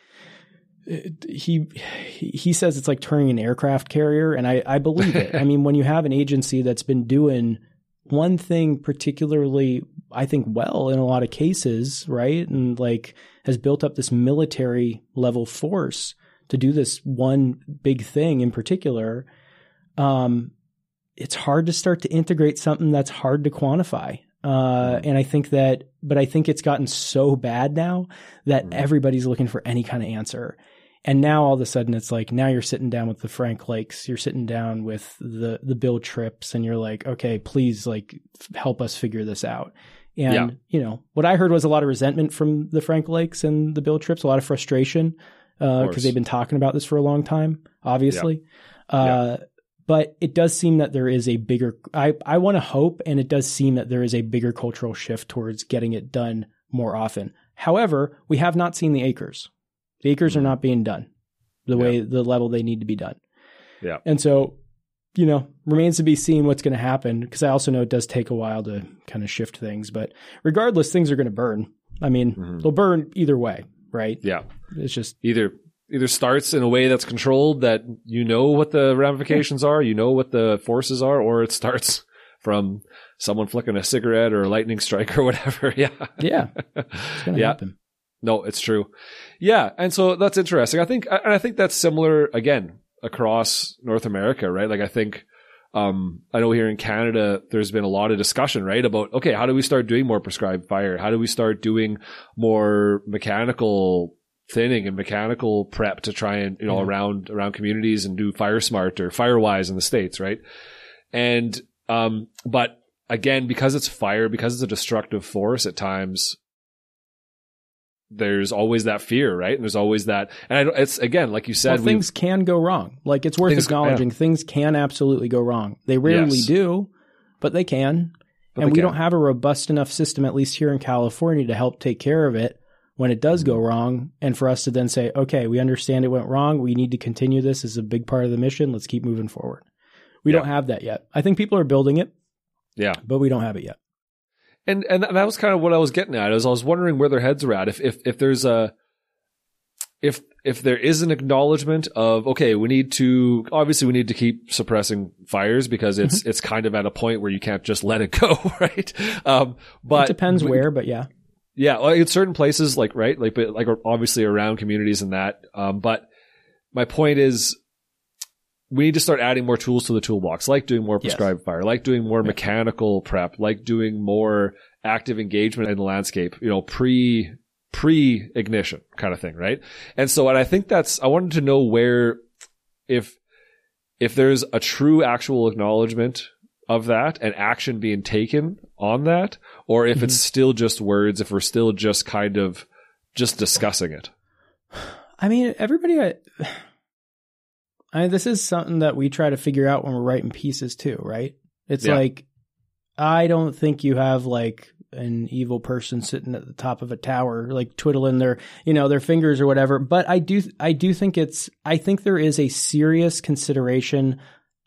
S1: He he says it's like turning an aircraft carrier, and I, I believe it. I mean, when you have an agency that's been doing one thing particularly, I think, well in a lot of cases, right, and like has built up this military level force to do this one big thing in particular, um, it's hard to start to integrate something that's hard to quantify. Uh, and I think that, but I think it's gotten so bad now that
S2: Mhm.
S1: everybody's looking for any kind of answer. And now all of a sudden it's like now you're sitting down with the Frank Lakes, you're sitting down with the the Bill Tripps, and you're like, okay, please like f- help us figure this out. And
S2: Yeah.
S1: you know what I heard was a lot of resentment from the Frank Lakes and the Bill Tripps, a lot of frustration because
S2: course.
S1: they've been talking about this for a long time, obviously. Yeah. Uh, but it does seem that there is a bigger. I I want to hope, and it does seem that there is a bigger cultural shift towards getting it done more often. However, we have not seen the acres. The acres are not being done the way the level they need to be done.
S2: Yeah.
S1: And so, you know, remains to be seen what's going to happen because I also know it does take a while to kind of shift things. But regardless, things are going to burn. I mean,
S2: Mhm.
S1: they'll burn either way, right?
S2: Yeah.
S1: It's just
S2: Either either starts in a way that's controlled that you know what the ramifications are, you know what the forces are, or it starts from someone flicking a cigarette or a lightning strike or whatever. Yeah.
S1: yeah, it's going to
S2: Yeah.
S1: happen.
S2: No, it's true. Yeah, and so that's interesting. I think, and I think that's similar again across North America, right? Like I think, um, I know here in Canada, there's been a lot of discussion, right, about okay, how do we start doing more prescribed fire? How do we start doing more mechanical thinning and mechanical prep to try and you know
S1: Yeah.
S2: around around communities and do fire smart or firewise in the states, right? And um, but again, because it's fire, because it's a destructive force at times, there's always that fear, right? And there's always that, and I, don't- it's again, like you said,
S1: well, things can go wrong. Like it's worth
S2: Things-
S1: acknowledging things can absolutely go wrong. They rarely
S2: Yes.
S1: do, but they can.
S2: but
S1: and
S2: they
S1: we
S2: can.
S1: don't have a robust enough system, at least here in California, to help take care of it when it does
S2: Mm-hmm.
S1: go wrong. And for us to then say, okay, we understand it went wrong. We need to continue this as a big part of the mission. Let's keep moving forward. We
S2: Yeah.
S1: don't have that yet. I think people are building it,
S2: yeah.
S1: but we don't have it yet.
S2: And and that was kind of what I was getting at. Is I was wondering where their heads are at. If if if there's a if if there is an acknowledgement of okay, we need to obviously we need to keep suppressing fires because it's
S1: Mm-hmm.
S2: it's kind of at a point where you can't just let it go, right? Um, but
S1: it depends where, but yeah.
S2: Yeah, like in certain places, like right, like but like obviously around communities and that. Um, but my point is, we need to start adding more tools to the toolbox, like doing more
S1: Yes.
S2: prescribed fire, like doing more
S1: Yeah.
S2: mechanical prep, like doing more active engagement in the landscape. You know, pre pre ignition kind of thing, right? And so, and I think that's I wanted to know where if if there's a true actual acknowledgement of that and action being taken on that, or if it's mm-hmm. still just words, if we're still just kind of just discussing it.
S1: I mean, everybody. I, mean, this is something that we try to figure out when we're writing pieces too, right? It's
S2: Yeah.
S1: like I don't think you have like an evil person sitting at the top of a tower, like twiddling their, you know, their fingers or whatever. But I do, I do think it's, I think there is a serious consideration.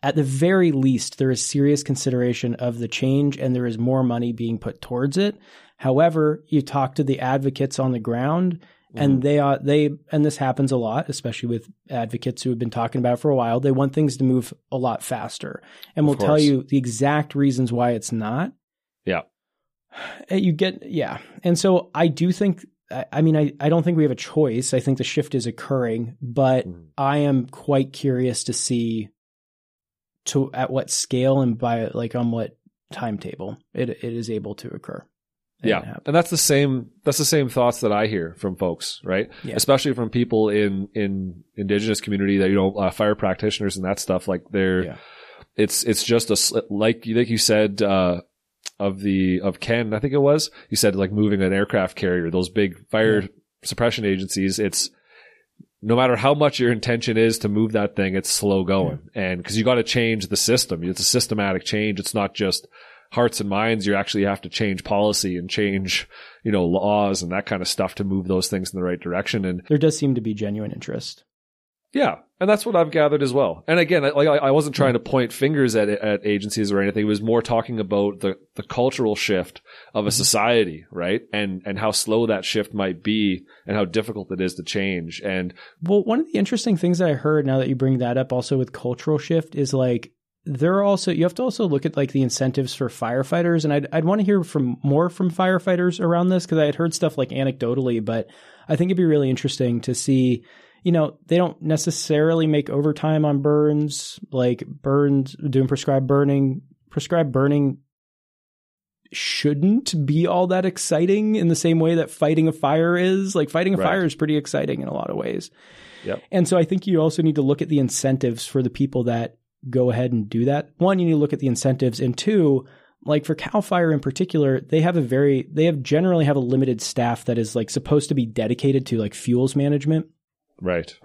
S1: At the very least, there is serious consideration of the change, and there is more money being put towards it. However, you talk to the advocates on the ground,
S2: Mm-hmm.
S1: and they are they and this happens a lot especially with advocates who have been talking about it for a while they want things to move a lot faster and we'll tell you the exact reasons why it's not
S2: Yeah.
S1: Uh, you get yeah and so i do think I mean, I, I don't think we have a choice. I think the shift is occurring, but
S2: Mhm.
S1: I am quite curious to see to at what scale and by like on what timetable it it is able to occur.
S2: Yeah, and that's the same. That's the same thoughts that I hear from folks, right?
S1: Yeah.
S2: Especially from people in in indigenous community that you know, uh, fire practitioners and that stuff. Like they're,
S1: Yeah.
S2: it's it's just a like like you said uh, of the of Ken. I think it was you said like moving an aircraft carrier. Those big fire
S1: Yeah.
S2: suppression agencies. It's no matter how much your intention is to move that thing, it's slow going, and because you got to change the system. It's a systematic change. It's not just hearts and minds. You actually have to change policy and change, you know, laws and that kind of stuff to move those things in the right direction. And
S1: There does seem to be genuine interest.
S2: yeah, and that's what I've gathered as well. And again, I- like I I wasn't trying to point fingers at at agencies or anything. It was more talking about the the cultural shift of a mm-hmm. society, right? And and how slow that shift might be, and how difficult it is to change. And
S1: Well, one of the interesting things that I heard now that you bring that up also with cultural shift is like there are also you have to also look at like the incentives for firefighters and I'd I'd want to hear from more from firefighters around this because I had heard stuff like anecdotally, but I think it'd be really interesting to see you know, they don't necessarily make overtime on burns, like burns doing prescribed burning. Prescribed burning shouldn't be all that exciting in the same way that fighting a fire is. Like fighting a
S2: Right.
S1: fire is pretty exciting in a lot of ways.
S2: Yep.
S1: And so I think you also need to look at the incentives for the people that go ahead and do that. One, you need to look at the incentives, and two, like for Cal Fire in particular, they have a very they have generally have a limited staff that is like supposed to be dedicated to like fuels management.
S2: Right.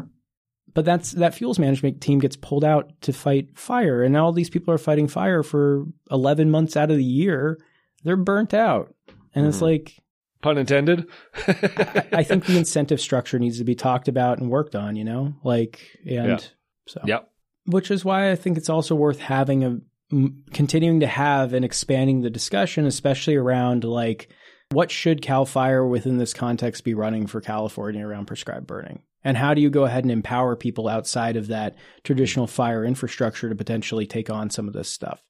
S1: But that's that fuels management team gets pulled out to fight fire, and now all these people are fighting fire for eleven months out of the year. They're burnt out, and it's
S2: Mhm.
S1: like
S2: Pun intended.
S1: I think the incentive structure needs to be talked about and worked on. You know, like and
S2: Yeah.
S1: so
S2: Yep.
S1: Which is why I think it's also worth having a continuing to have and expanding the discussion, especially around like what should Cal Fire within this context be running for California around prescribed burning, and how do you go ahead and empower people outside of that traditional fire infrastructure to potentially take on some of this stuff.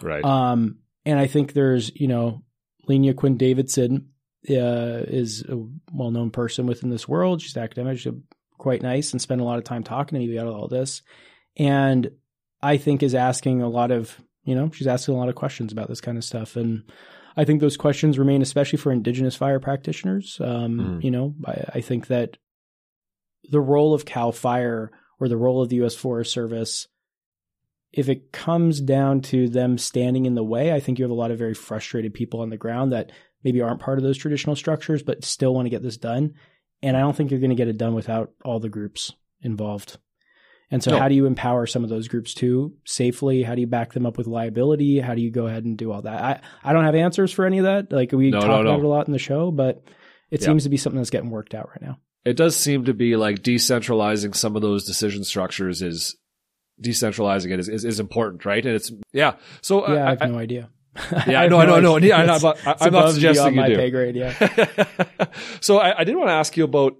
S2: Right.
S1: Um, and I think there's, you know, Lenya Quinn Davidson uh, is a well known person within this world. She's an academic. She's quite nice and spent a lot of time talking to me about all this. And I think is asking a lot of, you know, she's asking a lot of questions about this kind of stuff. And I think those questions remain, especially for indigenous fire practitioners. Um,
S2: Mhm.
S1: You know, I, I think that the role of Cal Fire or the role of the U.S. Forest Service if it comes down to them standing in the way, I think you have a lot of very frustrated people on the ground that maybe aren't part of those traditional structures, but still want to get this done. And I don't think you're going to get it done without all the groups involved. And so,
S2: No.
S1: how do you empower some of those groups too safely? How do you back them up with liability? How do you go ahead and do all that? I, I don't have answers for any of that. Like we
S2: No,
S1: talk
S2: no,
S1: about it a lot in the show, but it
S2: Yeah.
S1: seems to be something that's getting worked out right now.
S2: it does seem to be like decentralizing some of those decision structures is decentralizing it is, is, is important, right? And it's yeah. So uh,
S1: Yeah, I
S2: I,
S1: have
S2: I-
S1: no idea.
S2: yeah,
S1: I
S2: no, I know, no,
S1: idea.
S2: I'm not, I- I'm not suggesting you
S1: my
S2: do.
S1: pay grade. Yeah.
S2: so I, I did want to ask you about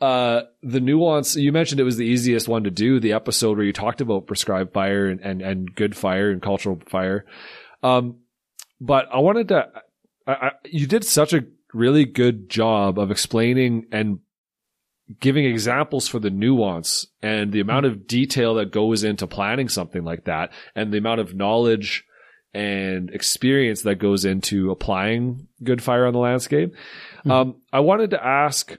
S2: uh, the nuance. You mentioned it was the easiest one to do. The episode where you talked about prescribed fire and, and, and good fire and cultural fire. Um, but I wanted to. I, I, you did such a really good job of explaining and giving examples for the nuance and the amount of detail that goes into planning something like that, and the amount of knowledge and experience that goes into applying good fire on the landscape.
S1: Mhm.
S2: Um, I wanted to ask,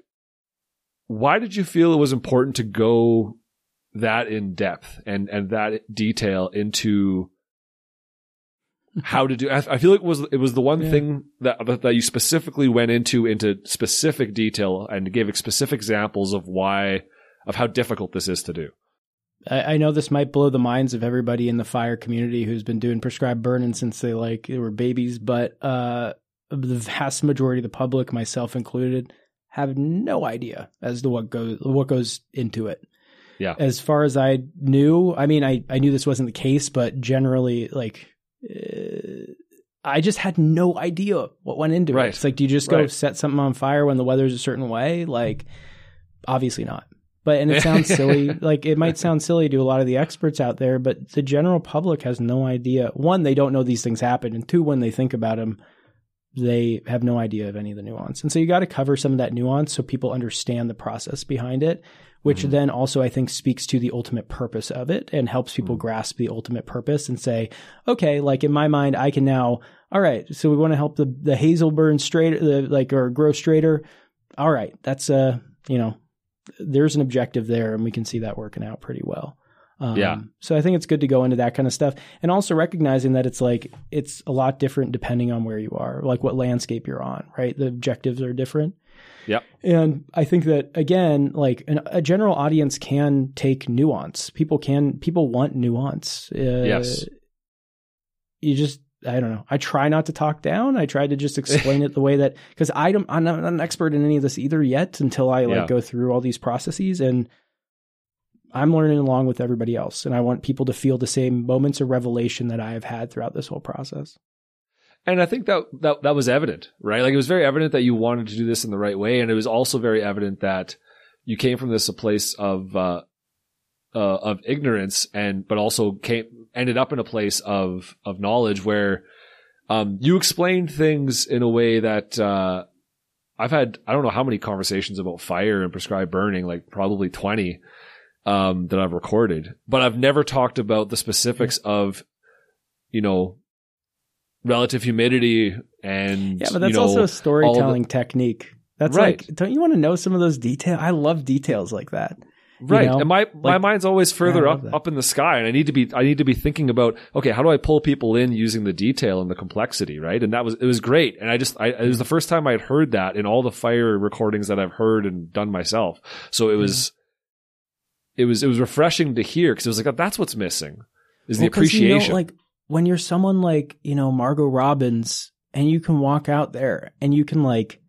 S2: why did you feel it was important to go that in depth and and that detail into how to do? I, I feel like it was it was the one
S1: Yeah.
S2: thing that that that you specifically went into into specific detail and gave specific examples of why of how difficult this is to do.
S1: I, I know this might blow the minds of everybody in the fire community who's been doing prescribed burning since they like they were babies, but uh, the vast majority of the public, myself included, have no idea as to what goes what goes into it.
S2: Yeah.
S1: As far as I knew, I mean, I I knew this wasn't the case, but generally, like. Uh, I just had no idea what went into
S2: Right.
S1: it. It's like, do you just go
S2: Right.
S1: set something on fire when the weather's a certain way? Like, obviously not. But and it sounds silly. Like it might sound silly to a lot of the experts out there, but the general public has no idea. One, they don't know these things happen, and two, when they think about them, they have no idea of any of the nuance. And so you got to cover some of that nuance so people understand the process behind it, which
S2: Mhm.
S1: then also I think speaks to the ultimate purpose of it and helps people
S2: Mhm.
S1: grasp the ultimate purpose and say, okay, like in my mind, I can now. All right, so we want to help the the hazel burn straight, the, like or grow straighter. All right, that's uh, you know, there's an objective there, and we can see that working out pretty well. Um,
S2: Yeah.
S1: So I think it's good to go into that kind of stuff, and also recognizing that it's like it's a lot different depending on where you are, like what landscape you're on. Right, the objectives are different.
S2: Yeah.
S1: And I think that again, like an, a general audience can take nuance. People can people want nuance. Uh,
S2: Yes.
S1: You just I don't know. I try not to talk down. I try to just explain it the way that because I don't I'm not an expert in any of this either yet until I like
S2: Yeah.
S1: go through all these processes and I'm learning along with everybody else and I want people to feel the same moments of revelation that I have had throughout this whole process.
S2: And I think that, that that was evident, right? Like it was very evident that you wanted to do this in the right way, and it was also very evident that you came from this a place of uh, uh, of ignorance, and but also came ended up in a place of of knowledge where um, you explained things in a way that uh, I've had I don't know how many conversations about fire and prescribed burning, like probably twenty um, that I've recorded, but I've never talked about the specifics of you know relative humidity and
S1: Yeah, but that's
S2: you know,
S1: also a storytelling
S2: the-
S1: technique. That's
S2: Right.
S1: like, don't you want to know some of those details? I love details like that.
S2: right
S1: know,
S2: and my my mind's always further
S1: I
S2: up
S1: that.
S2: up in the sky and i need to be i need to be thinking about okay how do i pull people in using the detail and the complexity right and that was it was great and i just I, it was the first time i'd heard that in all the fire recordings that i've heard and done myself so it was it was it was refreshing to hear because it was like oh, that's what's missing is the
S1: Well, 'cause, you know,
S2: appreciation
S1: like when you're someone like, you know, Margo Robbins and you can walk out there and you can like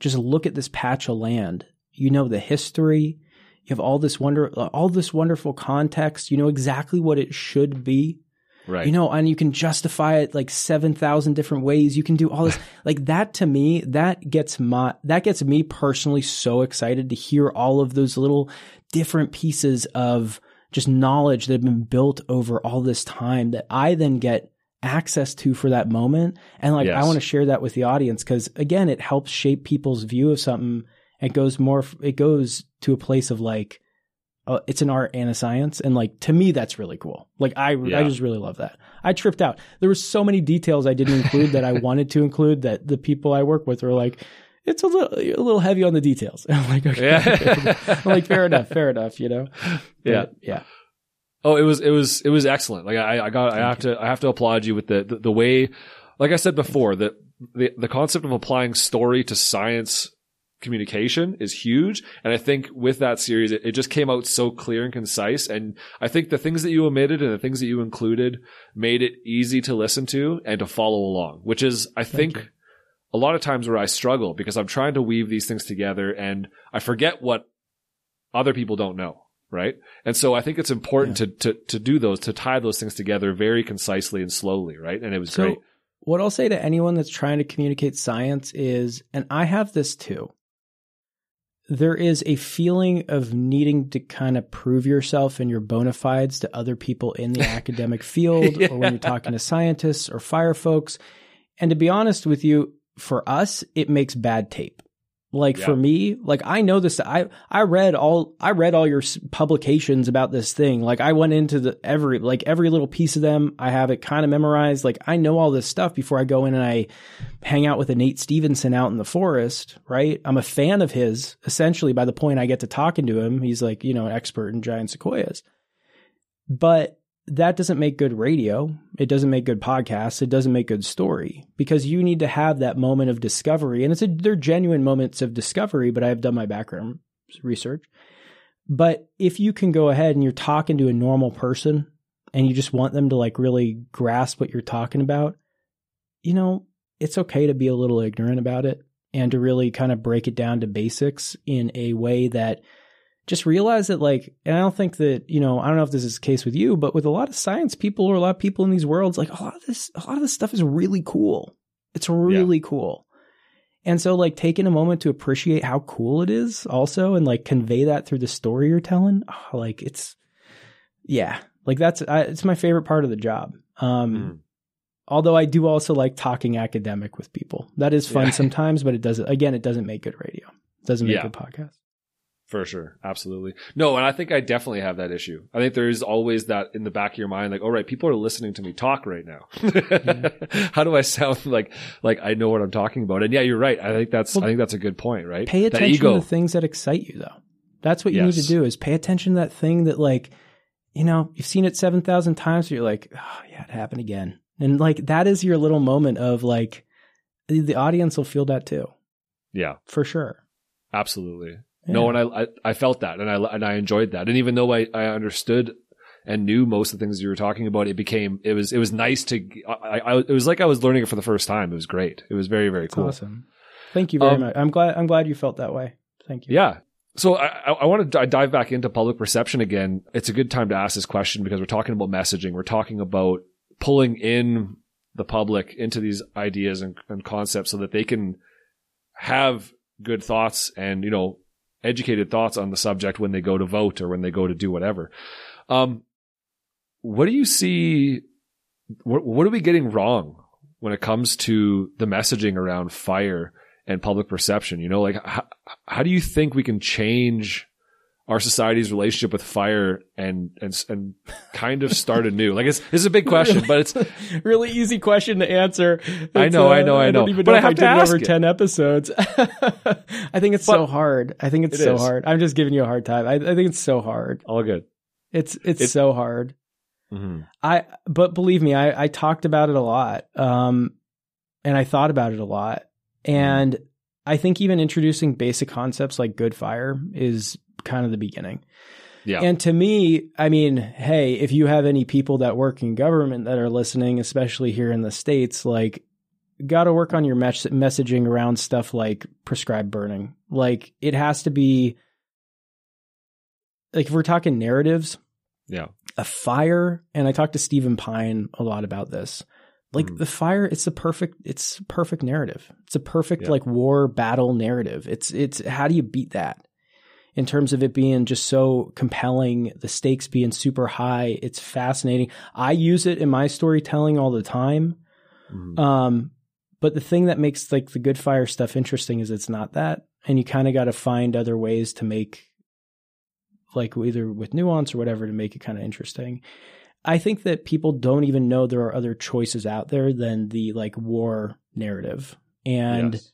S1: just look at this patch of land. You know the history. You have all this wonder all this wonderful context. You know exactly what it should be.
S2: Right
S1: You know, and you can justify it like 7,000 different ways. You can do all this. like that to me, that gets my, that gets me personally so excited to hear all of those little different pieces of just knowledge that have been built over all this time that I then get access to for that moment. And like, I want to share that with the audience because again, it helps shape people's view of something. It goes more, it goes to a place of like, uh, it's an art and a science. And like, to me, that's really cool. Like, I,
S2: Yeah.
S1: I just really love that. I tripped out. There were so many details I didn't include that I wanted to include that the people I work with were like, it's a little, a little heavy on the details. I'm like, okay.
S2: yeah
S1: I'm like, fair enough, fair enough, you know?
S2: Yeah.
S1: But, yeah.
S2: Oh, it was it was it was excellent. Like I, I got I have to I have to applaud you with the the, the way, like I said before, that the the concept of applying story to science communication is huge, and I think with that series, it, it just came out so clear and concise. And I think the things that you omitted and the things that you included made it easy to listen to and to follow along, which is I think.
S1: you.
S2: A lot of times where I struggle because I'm trying to weave these things together and I forget what other people don't know right? And so I think it's important to, to to do those, to tie those things together very concisely and slowly, right? And it was
S1: So,
S2: great.
S1: what I'll say to anyone that's trying to communicate science is, and I have this too, there is a feeling of needing to kind of prove yourself and your bona fides to other people in the academic field or when you're talking to scientists or fire folks. And to be honest with you, for us, it makes bad tape. Like
S2: Yeah.
S1: for me, like I know this. I I read all I read all your publications about this thing. Like I went into the every like every little piece of them. I have it kind of memorized. Like I know all this stuff before I go in and I hang out with a Nate Stephenson out in the forest. Right? I'm a fan of his. Essentially, by the point I get to talking to him, he's like you know an expert in giant sequoias. But that doesn't make good radio. It doesn't make good podcasts. It doesn't make good story because you need to have that moment of discovery. And it's a, they're genuine moments of discovery, but I've done my background research. But if you can go ahead and you're talking to a normal person and you just want them to like really grasp what you're talking about, you know, it's okay to be a little ignorant about it and to really kind of break it down to basics in a way that just realize that like and i don't think that you know i don't know if this is the case with you but with a lot of science people or a lot of people in these worlds like a lot of this a lot of this stuff is really cool. It's really cool. And so like taking a moment to appreciate how cool it is also and like convey that through the story you're telling. Oh, like it's yeah. Like that's I, it's my favorite part of the job. Um
S2: Mm.
S1: although i do also like talking academic with people. That is fun
S2: Yeah.
S1: sometimes but it doesn't again it doesn't make good radio. It doesn't make
S2: Yeah.
S1: good podcast
S2: For sure. Absolutely. No, and I think I definitely have that issue. I think there's always that in the back of your mind, like, all right, people are listening to me talk right now. Mm-hmm. How do I sound like like I know what I'm talking about? And yeah, you're right. I think that's
S1: Well,
S2: I think that's a good point, right?
S1: pay attention to the things that excite you though that's what you need to do is pay attention to that thing that like you know you've seen it 7000 times but you're like oh yeah it happened again and like that is your little moment of like the audience will feel that too
S2: yeah,
S1: for sure
S2: absolutely.
S1: Yeah.
S2: No, and I, I I felt that, and I and I enjoyed that, and even though I I understood and knew most of the things you were talking about, it became it was it was nice to I, I it was like I was learning it for the first time. It was great. It was very very
S1: It's
S2: cool.
S1: awesome thank you very
S2: Um,
S1: much i'm glad i'm glad you felt that way thank you
S2: Yeah. So I, I, I want to dive back into public perception again. It's a good time to ask this question because we're talking about messaging. We're talking about pulling in the public into these ideas and, and concepts so that they can have good thoughts and, you know, educated thoughts on the subject when they go to vote or when they go to do whatever. Um, what do you see? What, what are we getting wrong when it comes to the messaging around fire and public perception? You know, like how, how do you think we can change our society's relationship with fire and and and kind of start anew? Like it's it's a big question, but it's
S1: really easy question to answer.
S2: I know, I know, I know.
S1: don't even
S2: But
S1: know
S2: I have
S1: I
S2: to ask
S1: over
S2: it.
S1: ten episodes. I think it's
S2: But-
S1: so hard. I think it's
S2: It
S1: so
S2: is.
S1: hard. I'm just giving you a hard time. I, I think it's so hard.
S2: all good.
S1: It's it's
S2: It-
S1: so hard.
S2: hmm
S1: I but believe me, I I talked about it a lot. Um and I thought about it a lot. And I think even introducing basic concepts like good fire is kind of the beginning.
S2: Yeah.
S1: And to me, I mean, hey, if you have any people that work in government that are listening, especially here in the states, like got to work on your mes- messaging around stuff like prescribed burning. Like it has to be like if we're talking narratives,
S2: Yeah.
S1: a fire and i talked to stephen pyne a lot about this like
S2: Mhm.
S1: the fire it's a perfect it's perfect narrative it's a perfect
S2: Yeah.
S1: like war battle narrative it's it's how do you beat that in terms of it being just so compelling the stakes being super high it's fascinating i use it in my storytelling all the time
S2: Mhm.
S1: um, but the thing that makes like the good fire stuff interesting is it's not that, and you kind of got to find other ways to make, like either with nuance or whatever, to make it kind of interesting. I think that people don't even know there are other choices out there than the like war narrative, and
S2: Yes.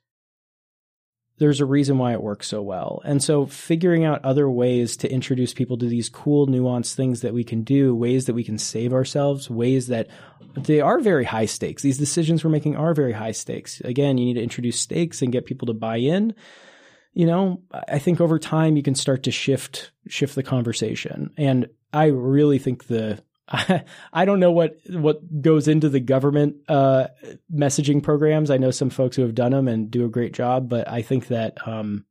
S1: There's a reason why it works so well. And so figuring out other ways to introduce people to these cool nuanced things that we can do, ways that we can save ourselves, ways that they are very high stakes. These decisions we're making are very high stakes. Again, you need to introduce stakes and get people to buy in. You know, I think over time you can start to shift shift the conversation. And I really think the I don't know what what goes into the government uh, messaging programs. I know some folks who have done them and do a great job, but I think that um,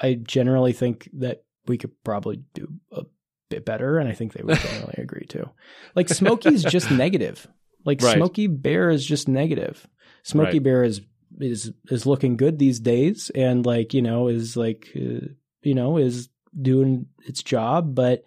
S1: I generally think that we could probably do a bit better, and I think they would generally agree too. Like Smokey's just negative. Like
S2: Right.
S1: Smokey Bear is just negative. Smokey
S2: Right.
S1: Bear is is is looking good these days, and like you know is like uh, you know is doing its job, but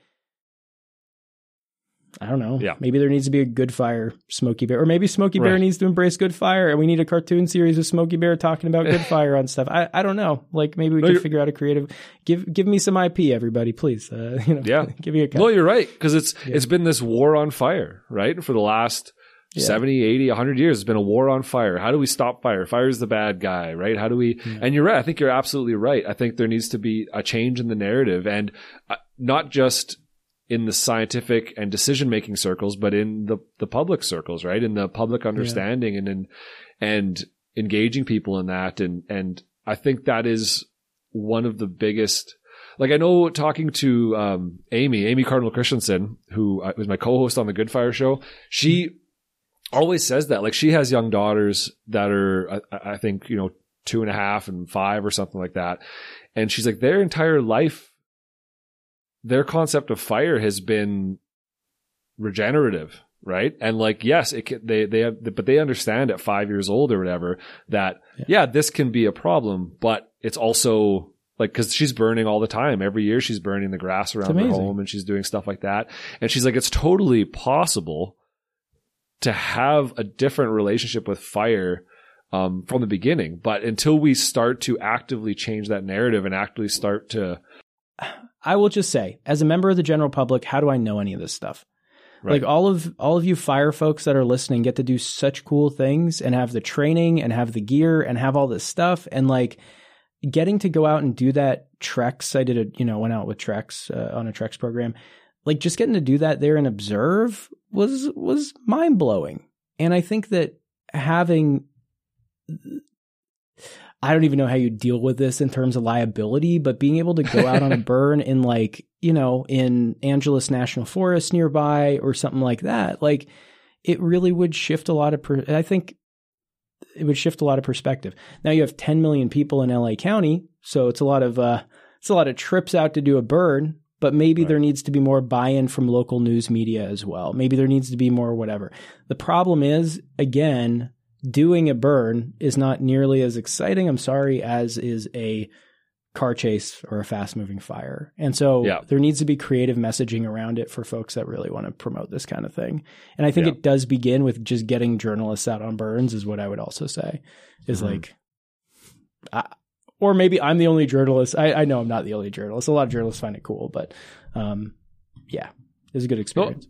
S1: I don't know.
S2: Yeah.
S1: Maybe there needs to be a good fire Smokey Bear, or maybe Smokey Bear
S2: Right.
S1: needs to embrace good fire, and we need a cartoon series of Smokey Bear talking about good fire on stuff. I, I don't know. Like maybe we
S2: No,
S1: can figure out a creative. Give give me some IP, everybody, please. Uh, you know,
S2: Yeah.
S1: give me a cut.
S2: No, you're right because it's
S1: Yeah.
S2: it's been this war on fire, right? For the last
S1: Yeah.
S2: 70, 80, 100 years, it's been a war on fire. How do we stop fire? Fire's the bad guy, right? How do we
S1: Yeah.
S2: And you're right. I think you're absolutely right. I think there needs to be a change in the narrative and uh, not just in the scientific and decision making circles, but in the the public circles, right? In the public understanding and in and engaging people in that and and I think that is one of the biggest like I know talking to um, Amy, Amy Cardinal Christianson, who uh, was my co-host on the Good Fire show, she always says that. Like she has young daughters that are, I, I think, you know, two and a half and five or something like that, and she's like their entire life, their concept of fire has been regenerative. Right. And like, yes, it can, they, they have, but they understand at five years old or whatever that,
S1: Yeah.
S2: yeah, this can be a problem, but it's also like, cause she's burning all the time. Every year she's burning the grass around her home and she's doing stuff like that. And she's like, it's totally possible to have a different relationship with fire um, from the beginning. But until we start to actively change that narrative and actively start to,
S1: I will just say, as a member of the general public, how do I know any of this stuff?
S2: Right.
S1: Like all of all of you fire folks that are listening get to do such cool things and have the training and have the gear and have all this stuff and like getting to go out and do that Trex. I did a you know went out with Trex uh, on a Trex program. Like just getting to do that there and observe was was mind blowing. And I think that having I don't even know how you deal with this in terms of liability, but being able to go out on a burn in like, you know, in Angeles National Forest nearby or something like that, like it really would shift a lot of, per- I think it would shift a lot of perspective. Now you have 10 million people in LA County, so it's a lot of, uh, it's a lot of trips out to do a burn, but maybe
S2: Right.
S1: there needs to be more buy-in from local news media as well. Maybe there needs to be more whatever. The problem is, again, doing a burn is not nearly as exciting, I'm sorry, as is a car chase or a fast moving fire. And so
S2: Yeah.
S1: there needs to be creative messaging around it for folks that really want to promote this kind of thing. And I think
S2: Yeah.
S1: it does begin with just getting journalists out on burns is what I would also say is
S2: Mhm.
S1: like I, or maybe I'm the only journalist. I, I know I'm not the only journalist. A lot of journalists find it cool, but um, yeah, it was a good experience.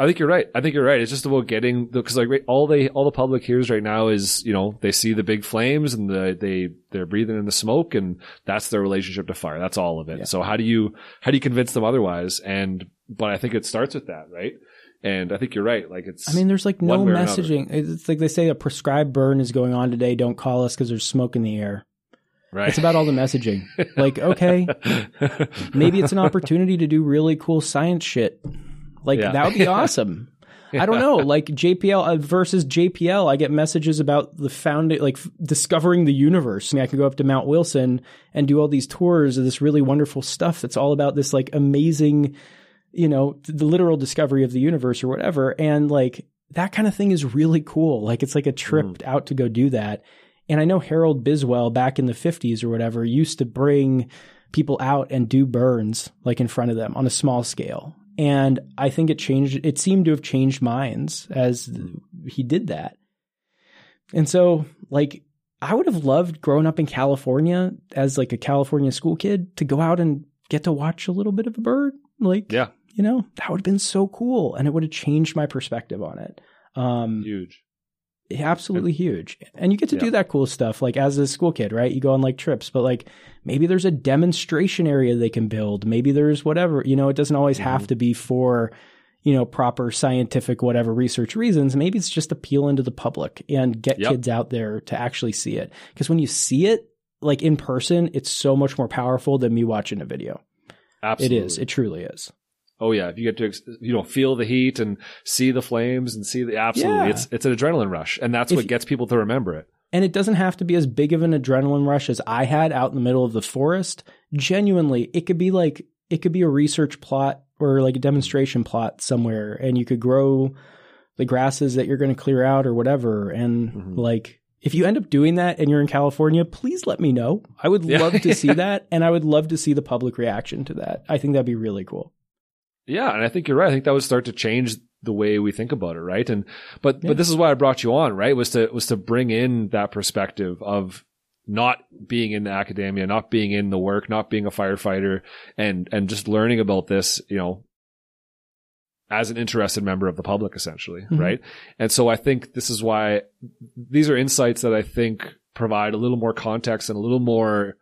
S2: I think you're right. I think you're right. It's just about getting because like all they all the public hears right now is you know they see the big flames and the, they they're breathing in the smoke and that's their relationship to fire. That's all of it.
S1: Yeah.
S2: So how do you how do you convince them otherwise? And but I think it starts with that, right? And I think you're right. Like it's
S1: I mean, there's like no
S2: one way or another.
S1: messaging. It's like they say a prescribed burn is going on today. Don't call us because there's smoke in the air.
S2: right.
S1: It's about all the messaging. like, okay, maybe it's an opportunity to do really cool science shit. Like
S2: Yeah.
S1: that would be awesome. I don't know, like JPL uh, versus JPL. I get messages about the founding, like f- discovering the universe. I mean, I can go up to Mount Wilson and do all these tours of this really wonderful stuff. That's all about this like amazing, you know, th- the literal discovery of the universe or whatever. And like that kind of thing is really cool. Like it's like a trip out to go do that. And I know Harold Biswell back in the 50s or whatever used to bring people out and do burns like in front of them on a small scale. And I think it changed, it seemed to have changed minds as he did that. And so, like, I would have loved growing up in California as like a California school kid to go out and get to watch a little bit of a bird. Like,
S2: Yeah.
S1: you know, that would have been so cool and it would have changed my perspective on it. Um,
S2: huge.
S1: Absolutely huge. And you get to
S2: Yeah.
S1: do that cool stuff like as a school kid, right? You go on like trips, but like maybe there's a demonstration area they can build. Maybe there's whatever, you know, it doesn't always have
S2: Mhm.
S1: to be for, you know, proper scientific whatever research reasons. Maybe it's just appeal into the public and get
S2: Yep.
S1: kids out there to actually see it. Because when you see it like in person, it's so much more powerful than me watching a video.
S2: Absolutely.
S1: It is. It truly is.
S2: Oh yeah, if you get to you know feel the heat and see the flames and see the absolutely,
S1: Yeah.
S2: it's it's an adrenaline rush, and that's
S1: If-
S2: what gets people to remember it.
S1: And it doesn't have to be as big of an adrenaline rush as I had out in the middle of the forest. Genuinely, it could be like it could be a research plot or like a demonstration plot somewhere and you could grow the grasses that you're going to clear out or whatever and
S2: Mhm.
S1: like if you end up doing that and you're in California, please let me know. I would
S2: Yeah.
S1: love to see that and I would love to see the public reaction to that. I think that'd be really cool.
S2: Yeah, and I think you're right. I think that would start to change the way we think about it, right? And but
S1: Yeah.
S2: but this is why I brought you on, right? Was to was to bring in that perspective of not being in the academia, not being in the work, not being a firefighter, and and just learning about this, you know, as an interested member of the public, essentially,
S1: Mhm.
S2: right? And so I think this is why these are insights that I think provide a little more context and a little more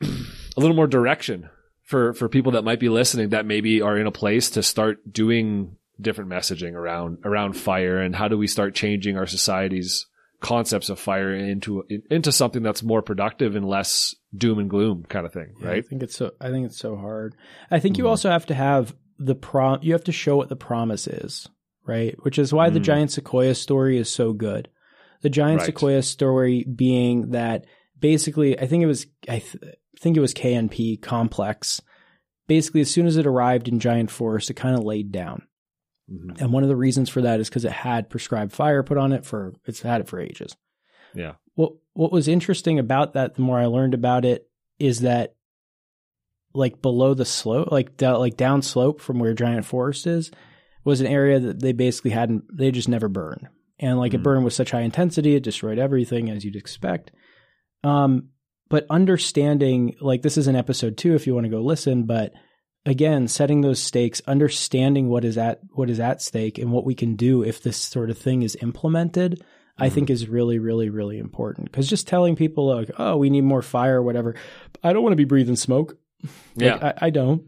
S2: a little more direction for for people that might be listening that maybe are in a place to start doing different messaging around around fire and how do we start changing our society's concepts of fire into into something that's more productive and less doom and gloom kind of thing,
S1: Yeah, I
S2: right?
S1: think it's so. I think it's so hard. I think you
S2: Mhm.
S1: also have to have the prom. You have to show what the promise is, right? Which is why the
S2: Mm.
S1: giant sequoia story is so good. The giant
S2: Right.
S1: sequoia story being that basically, I think it was. I th- think it was KNP complex. Basically, as soon as it arrived in giant forest, it kind of laid down.
S2: Mhm.
S1: And one of the reasons for that is because it had prescribed fire put on it for it's had it for ages.
S2: Yeah.
S1: What what was interesting about that, the more I learned about it, is that like below the slope, like down, like down slope from where Giant Forest is, was an area that they basically hadn't they just never burned. And like it
S2: Mhm.
S1: burned with such high intensity, it destroyed everything as you'd expect. Um, but understanding like this is an episode two if you want to go listen, but again, setting those stakes, understanding what is at what is at stake and what we can do if this sort of thing is implemented, I
S2: Mhm.
S1: think is really, really, really important. Because just telling people like, "Oh, we need more fire," or whatever, I don't want to be breathing smoke.
S2: Yeah.
S1: Like, I, I don't.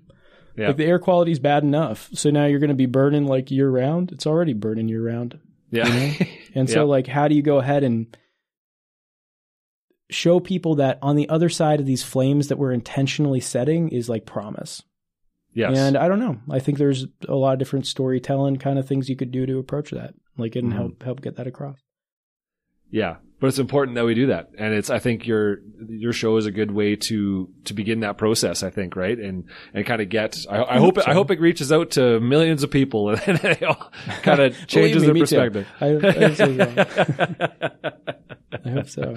S2: Yeah.
S1: Like the air quality is bad enough, so now you're going to be burning like year round. It's already burning year round.
S2: yeah.
S1: And so,
S2: Yeah.
S1: like, how do you go ahead and show people that on the other side of these flames that we're intentionally setting is like promise?
S2: yes.
S1: And I don't know. I think there's a lot of different storytelling kind of things you could do to approach that, like, and
S2: Mhm.
S1: help help get that across.
S2: Yeah, but it's important that we do that, and it's. I think your your show is a good way to to begin that process. I think, right, and and kind of get. I, I hope
S1: hope so.
S2: I hope it reaches out to millions of people, and it all kind of changes
S1: me,
S2: their perspective.
S1: I, I hope so. I hope so.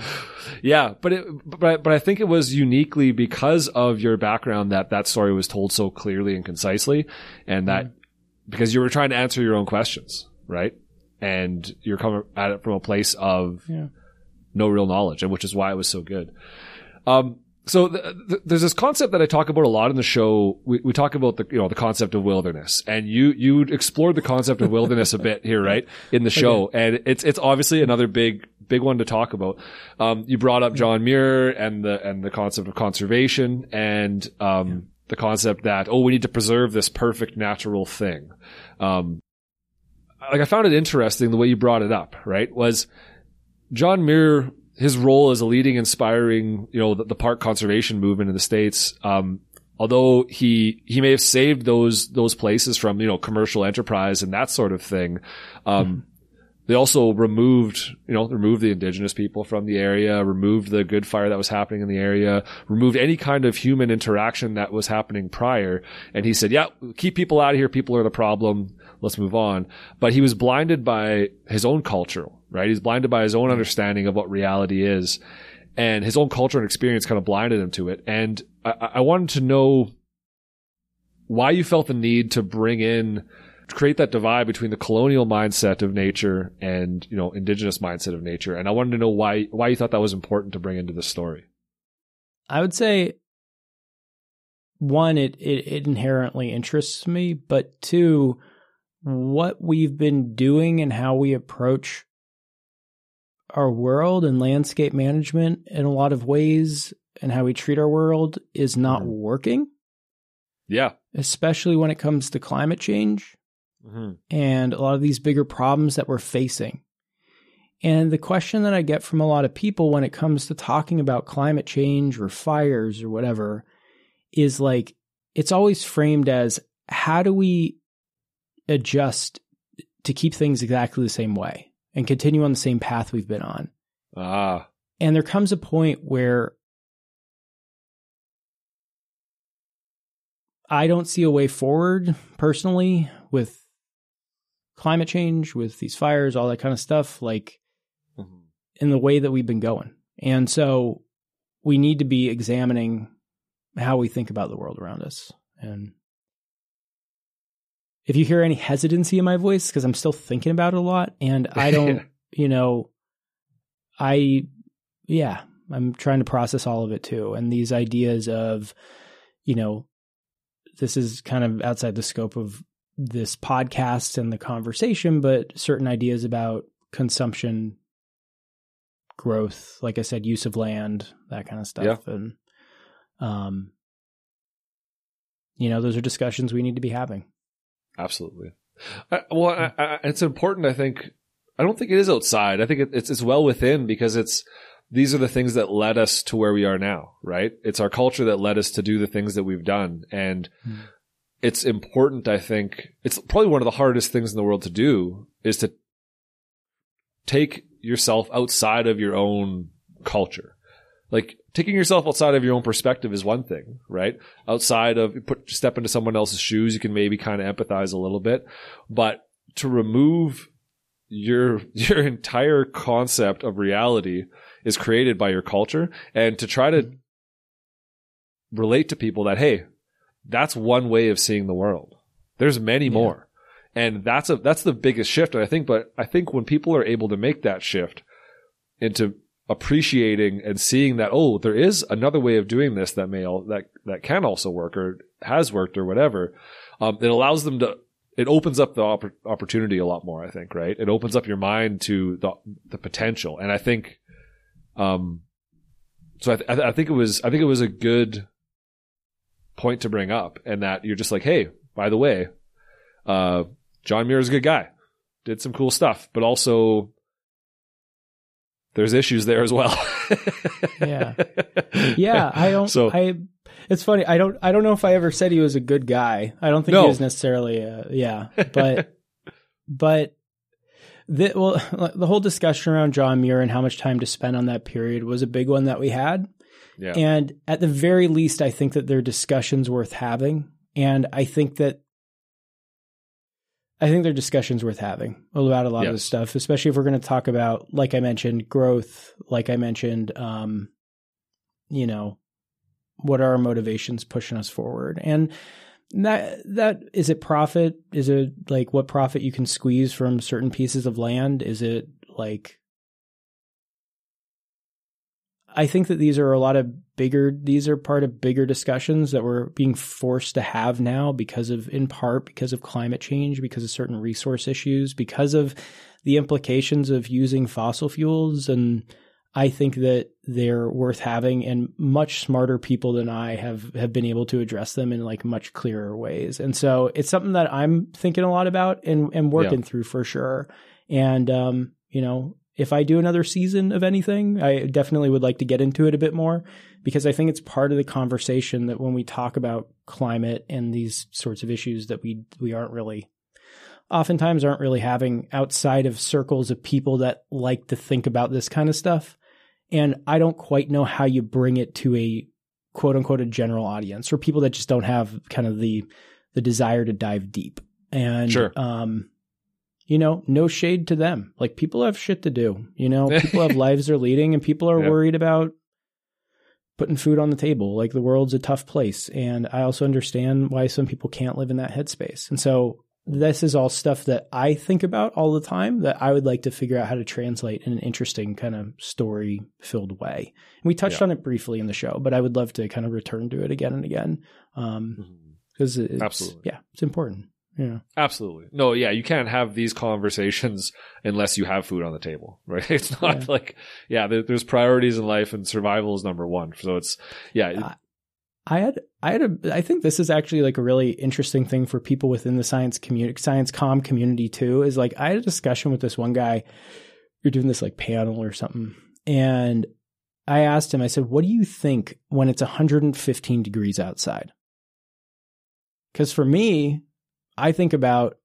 S2: yeah, but it, but but I think it was uniquely because of your background that that story was told so clearly and concisely, and that mm-hmm. because you were trying to answer your own questions, right? And you're coming at it from a place of
S1: Yeah.
S2: No real knowledge, and which is why it was so good. Um, so th- th- there's this concept that I talk about a lot in the show. We, we talk about the you know the concept of wilderness, and you you explored the concept of wilderness a bit here, right, in the show, and it's it's obviously another big big one to talk about. Um, you brought up John Muir and the and the concept of conservation and um, the concept that oh we need to preserve this perfect natural thing. Um, like I found it interesting the way you brought it up. Right, was John Muir his role as a leading, inspiring, you know, the, the park conservation movement in the states. Um, although he he may have saved those those places from you know commercial enterprise and that sort of thing. Um, mm-hmm. They also removed, you know, removed the indigenous people from the area, removed the good fire that was happening in the area, removed any kind of human interaction that was happening prior. And he said, yeah, keep people out of here. People are the problem. Let's move on. But he was blinded by his own culture right? He's blinded by his own understanding of what reality is and his own culture and experience kind of blinded him to it. And I, I wanted to know why you felt the need to bring in, to create that divide between the colonial mindset of nature and, you know, indigenous mindset of nature. And I wanted to know why, why you thought that was important to bring into the story.
S1: I would say one, it, it, it inherently interests me, but two, what we've been doing and how we approach our world and landscape management in a lot of ways and how we treat our world is not mm-hmm. working.
S2: Yeah.
S1: Especially when it comes to climate change mm-hmm. and a lot of these bigger problems that we're facing. And the question that I get from a lot of people when it comes to talking about climate change or fires or whatever is like, it's always framed as how do we adjust to keep things exactly the same way? and continue on the same path we've been on.
S2: Ah.
S1: And there comes a point where I don't see a way forward personally with climate change, with these fires, all that kind of stuff, like mm-hmm. in the way that we've been going. And so we need to be examining how we think about the world around us. And if you hear any hesitancy in my voice, because I'm still thinking about it a lot, and I don't, you know, I, yeah, I'm trying to process all of it too, and these ideas of, you know, this is kind of outside the scope of this podcast and the conversation, but certain ideas about consumption, growth, like I said, use of land, that kind of stuff, yeah. and, um, you know, those are discussions we need to be having.
S2: Absolutely. I, well, I, I, it's important. I think. I don't think it is outside. I think it, it's it's well within because it's these are the things that led us to where we are now. Right? It's our culture that led us to do the things that we've done, and mm. it's important. I think it's probably one of the hardest things in the world to do is to take yourself outside of your own culture. Like taking yourself outside of your own perspective is one thing, right? Outside of put step into someone else's shoes, you can maybe kind of empathize a little bit, but to remove your your entire concept of reality is created by your culture and to try to relate to people that hey, that's one way of seeing the world. There's many yeah. more. And that's a that's the biggest shift I think but I think when people are able to make that shift into appreciating and seeing that oh there is another way of doing this that may that that can also work or has worked or whatever um, it allows them to it opens up the opp- opportunity a lot more i think right? It opens up your mind to the the potential. And i think um so I, th- I think it was i think it was a good point to bring up and that you're just like hey by the way uh john muir is a good guy did some cool stuff but also there's issues there as well.
S1: yeah. Yeah. I don't, so, I, it's funny. I don't, I don't know if I ever said he was a good guy. I don't think no. he was necessarily, a, yeah, but, but the, well, the whole discussion around John Muir and how much time to spend on that period was a big one that we had. Yeah. And at the very least, I think that there are discussions worth having. And I think that I think they're discussions worth having about a lot yes. of this stuff, especially if we're going to talk about, like I mentioned, growth. Like I mentioned, um, you know, what are our motivations pushing us forward, and that that is it. Profit is it like what profit you can squeeze from certain pieces of land? Is it like I think that these are a lot of bigger, these are part of bigger discussions that we're being forced to have now because of, in part, because of climate change, because of certain resource issues, because of the implications of using fossil fuels. And I think that they're worth having and much smarter people than I have, have been able to address them in like much clearer ways. And so it's something that I'm thinking a lot about and, and working yeah. through for sure. And, um, you know, if I do another season of anything, I definitely would like to get into it a bit more because I think it's part of the conversation that when we talk about climate and these sorts of issues that we we aren't really oftentimes aren't really having outside of circles of people that like to think about this kind of stuff. And I don't quite know how you bring it to a quote unquote a general audience or people that just don't have kind of the the desire to dive deep. And
S2: sure.
S1: um you know, no shade to them. Like people have shit to do. You know, people have lives they're leading, and people are yep. worried about putting food on the table. Like the world's a tough place, and I also understand why some people can't live in that headspace. And so this is all stuff that I think about all the time that I would like to figure out how to translate in an interesting kind of story filled way. And we touched yeah. on it briefly in the show, but I would love to kind of return to it again and again. Um, because mm-hmm. absolutely, yeah, it's important. Yeah.
S2: Absolutely. No, yeah, you can't have these conversations unless you have food on the table, right? It's not yeah. like, yeah, there, there's priorities in life and survival is number one. So it's, yeah.
S1: Uh, I had, I had a, I think this is actually like a really interesting thing for people within the science community, science com community too, is like I had a discussion with this one guy. You're doing this like panel or something. And I asked him, I said, what do you think when it's 115 degrees outside? Because for me, I think about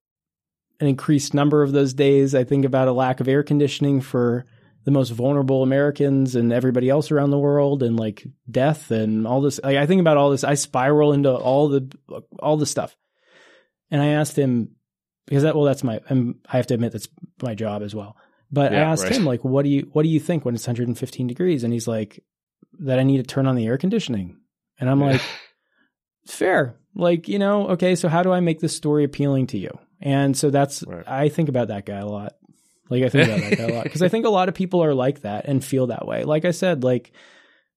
S1: an increased number of those days. I think about a lack of air conditioning for the most vulnerable Americans and everybody else around the world and like death and all this. Like, I think about all this. I spiral into all the, all the stuff. And I asked him because that, well, that's my, I'm, i have to admit that's my job as well. But yeah, I asked right. him like, what do you, what do you think when it's 115 degrees? And he's like, that I need to turn on the air conditioning. And I'm like, fair. Like, you know, okay, so how do I make this story appealing to you? And so that's, right. I think about that guy a lot. Like, I think about that guy a lot because I think a lot of people are like that and feel that way. Like I said, like,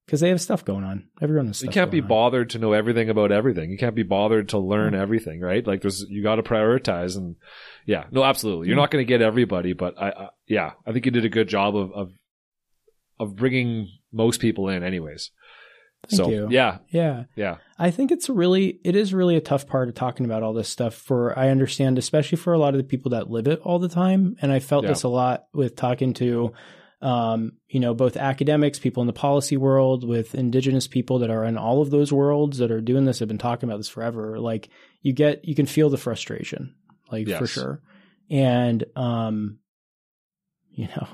S1: because they have stuff going on. Everyone has
S2: You can't be bothered to know everything about everything. You can't be bothered to learn mm-hmm. everything, right? Like, there's, you got to prioritize and, yeah, no, absolutely. You're mm-hmm. not going to get everybody, but I, I, yeah, I think you did a good job of, of, of bringing most people in, anyways.
S1: Thank so, you.
S2: Yeah.
S1: Yeah.
S2: Yeah.
S1: I think it's really, it is really a tough part of talking about all this stuff for, I understand, especially for a lot of the people that live it all the time. And I felt yeah. this a lot with talking to, um, you know, both academics, people in the policy world, with indigenous people that are in all of those worlds that are doing this, have been talking about this forever. Like you get, you can feel the frustration, like yes. for sure. And, um, you know,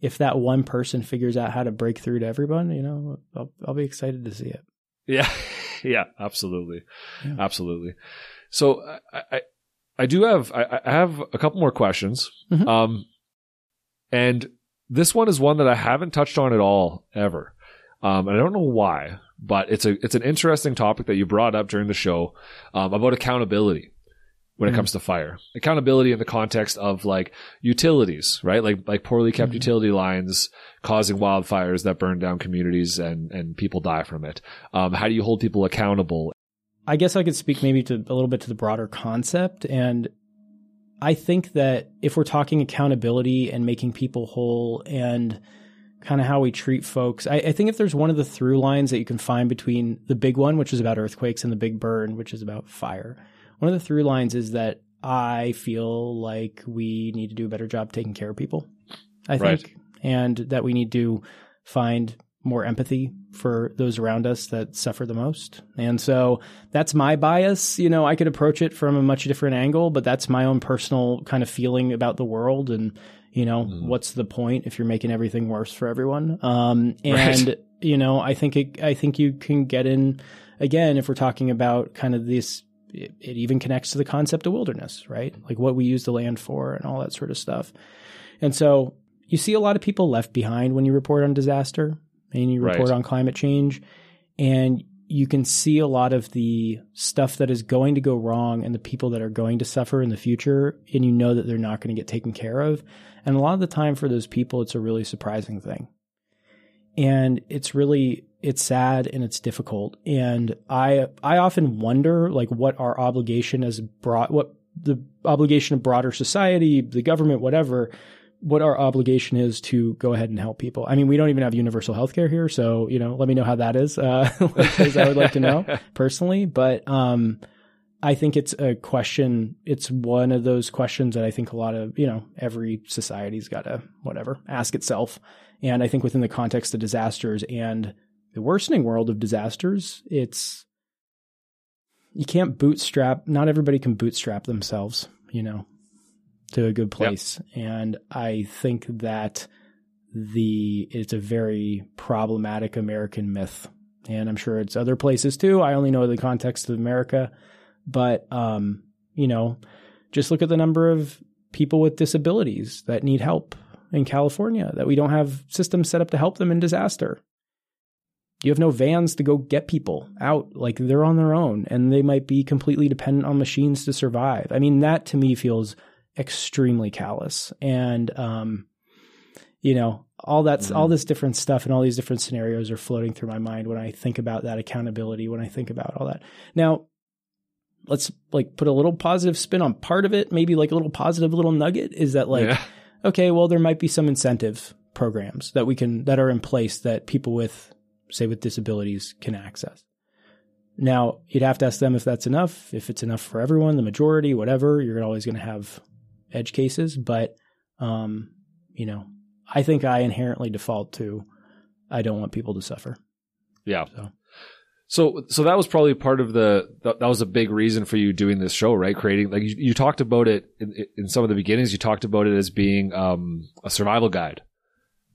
S1: if that one person figures out how to break through to everyone, you know, I'll, I'll be excited to see it.
S2: Yeah. yeah, absolutely. Yeah. Absolutely. So I, I, I, do have, I, I, have a couple more questions. Mm-hmm. Um, and this one is one that I haven't touched on at all ever. Um, and I don't know why, but it's a, it's an interesting topic that you brought up during the show, um, about accountability when it mm comes to fire. Accountability in the context of like utilities, right? Like like poorly kept mm utility lines causing wildfires that burn down communities and and people die from it. Um, how do you hold people accountable?
S1: I guess I could speak maybe to a little bit to the broader concept and I think that if we're talking accountability and making people whole and kind of how we treat folks, I, I, think if there's one of the through lines that you can find between the big one, which is about earthquakes, and the big burn, which is about fire, one of the through lines is that I feel like we need to do a better job taking care of people. I right. think, and that we need to find more empathy for those around us that suffer the most. And so that's my bias. You know, I could approach it from a much different angle, but that's my own personal kind of feeling about the world. And, you know, mm. what's the point if you're making everything worse for everyone? Um, and, right. you know, I think it, I think you can get in again, if we're talking about kind of this it, it even connects to the concept of wilderness, right? Like what we use the land for and all that sort of stuff. And so you see a lot of people left behind when you report on disaster and you report right. on climate change. And you can see a lot of the stuff that is going to go wrong and the people that are going to suffer in the future. And you know that they're not going to get taken care of. And a lot of the time for those people, it's a really surprising thing. and it's really it's sad and it's difficult. And I I often wonder like what our obligation as broad what the obligation of broader society, the government, whatever, what our obligation is to go ahead and help people. I mean, we don't even have universal health care here, so you know, let me know how that is, uh, because I would like to know personally. But um, I think it's a question. It's one of those questions that I think a lot of you know every society's got to whatever ask itself. And I think within the context of disasters and the worsening world of disasters, it's you can't bootstrap. Not everybody can bootstrap themselves, you know, to a good place. Yep. And I think that the it's a very problematic American myth, and I'm sure it's other places too. I only know the context of America, but um, you know, just look at the number of people with disabilities that need help in California that we don't have systems set up to help them in disaster you have no vans to go get people out like they're on their own and they might be completely dependent on machines to survive i mean that to me feels extremely callous and um you know all that's mm-hmm. all this different stuff and all these different scenarios are floating through my mind when i think about that accountability when i think about all that now let's like put a little positive spin on part of it maybe like a little positive little nugget is that like yeah. okay well there might be some incentive programs that we can that are in place that people with say with disabilities, can access. Now, you'd have to ask them if that's enough, if it's enough for everyone, the majority, whatever. You're always going to have edge cases, but um, you know, I think I inherently default to I don't want people to suffer.
S2: Yeah. So. So, so that was probably part of the, that, was a big reason for you doing this show, right? Creating, like you, you talked about it in, in, some of the beginnings, you talked about it as being, um, a survival guide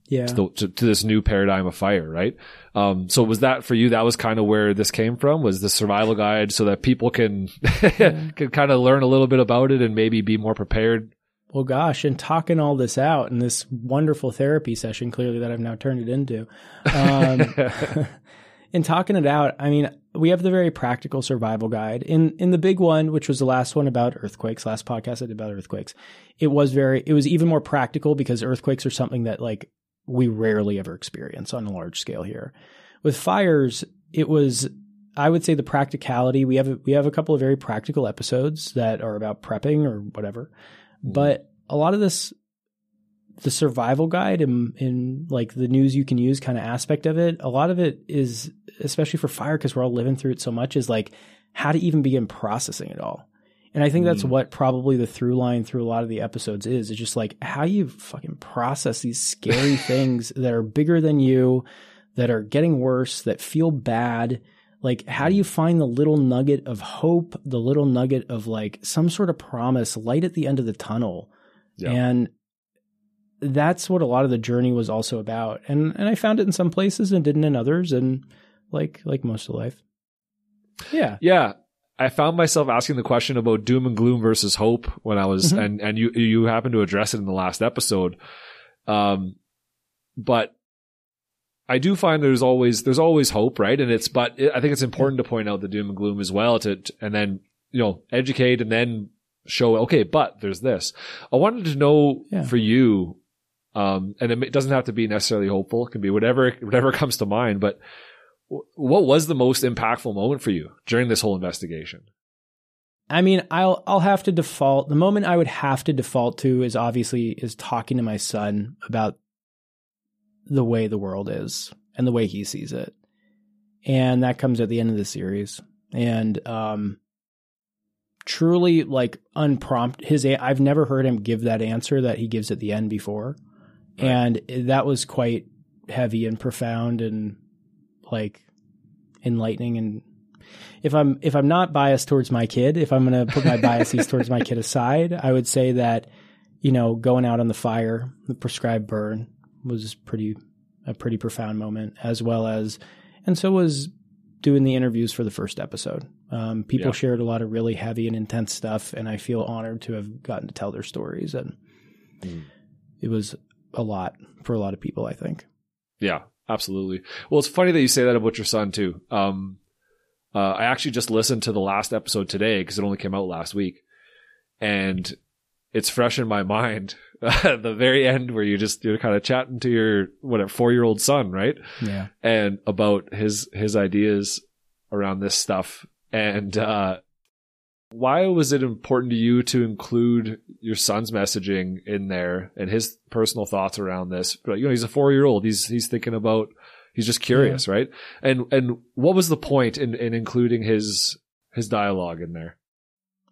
S1: yeah.
S2: to, the, to, to, this new paradigm of fire, right? Um, so was that for you? That was kind of where this came from. Was the survival guide so that people can yeah. can kind of learn a little bit about it and maybe be more prepared.
S1: Well, gosh, and talking all this out in this wonderful therapy session, clearly that I've now turned it into, um, in talking it out, I mean, we have the very practical survival guide. In in the big one, which was the last one about earthquakes, last podcast I did about earthquakes, it was very it was even more practical because earthquakes are something that like we rarely ever experience on a large scale here. With fires, it was I would say the practicality. We have a, we have a couple of very practical episodes that are about prepping or whatever, mm. but a lot of this, the survival guide and in, in like the news you can use kind of aspect of it. A lot of it is, especially for fire, because we're all living through it so much, is like how to even begin processing it all. And I think that's mm. what probably the through line through a lot of the episodes is. It's just like how you fucking process these scary things that are bigger than you, that are getting worse, that feel bad. Like, how do you find the little nugget of hope, the little nugget of like some sort of promise, light at the end of the tunnel? Yeah. And that's what a lot of the journey was also about. And and I found it in some places and didn't in others. And like like most of life. Yeah.
S2: Yeah. I found myself asking the question about doom and gloom versus hope when I was, mm-hmm. and, and you, you happened to address it in the last episode. Um, but I do find there's always, there's always hope, right? And it's, but it, I think it's important to point out the doom and gloom as well to, and then, you know, educate and then show, okay, but there's this. I wanted to know yeah. for you, um, and it doesn't have to be necessarily hopeful. It can be whatever, whatever comes to mind, but what was the most impactful moment for you during this whole investigation?
S1: I mean, I'll I'll have to default. The moment I would have to default to is obviously is talking to my son about the way the world is and the way he sees it. And that comes at the end of the series. And um truly like unprompt his I've never heard him give that answer that he gives at the end before. Right. And that was quite heavy and profound and like enlightening and if I'm if I'm not biased towards my kid, if I'm going to put my biases towards my kid aside, I would say that you know going out on the fire, the prescribed burn was pretty a pretty profound moment, as well as and so was doing the interviews for the first episode. Um, people yeah. shared a lot of really heavy and intense stuff, and I feel honored to have gotten to tell their stories, and mm. it was a lot for a lot of people. I think.
S2: Yeah, Absolutely. Well, it's funny that you say that about your son too. Um, uh, I actually just listened to the last episode today because it only came out last week, and it's fresh in my mind. The very end where you just you're kind of chatting to your what four year old son, right?
S1: Yeah.
S2: And about his his ideas around this stuff. And uh why was it important to you to include your son's messaging in there and his personal thoughts around this? You know, he's a four year old. He's he's thinking about he's just curious, yeah. right? And and what was the point in, in including his his dialogue in there?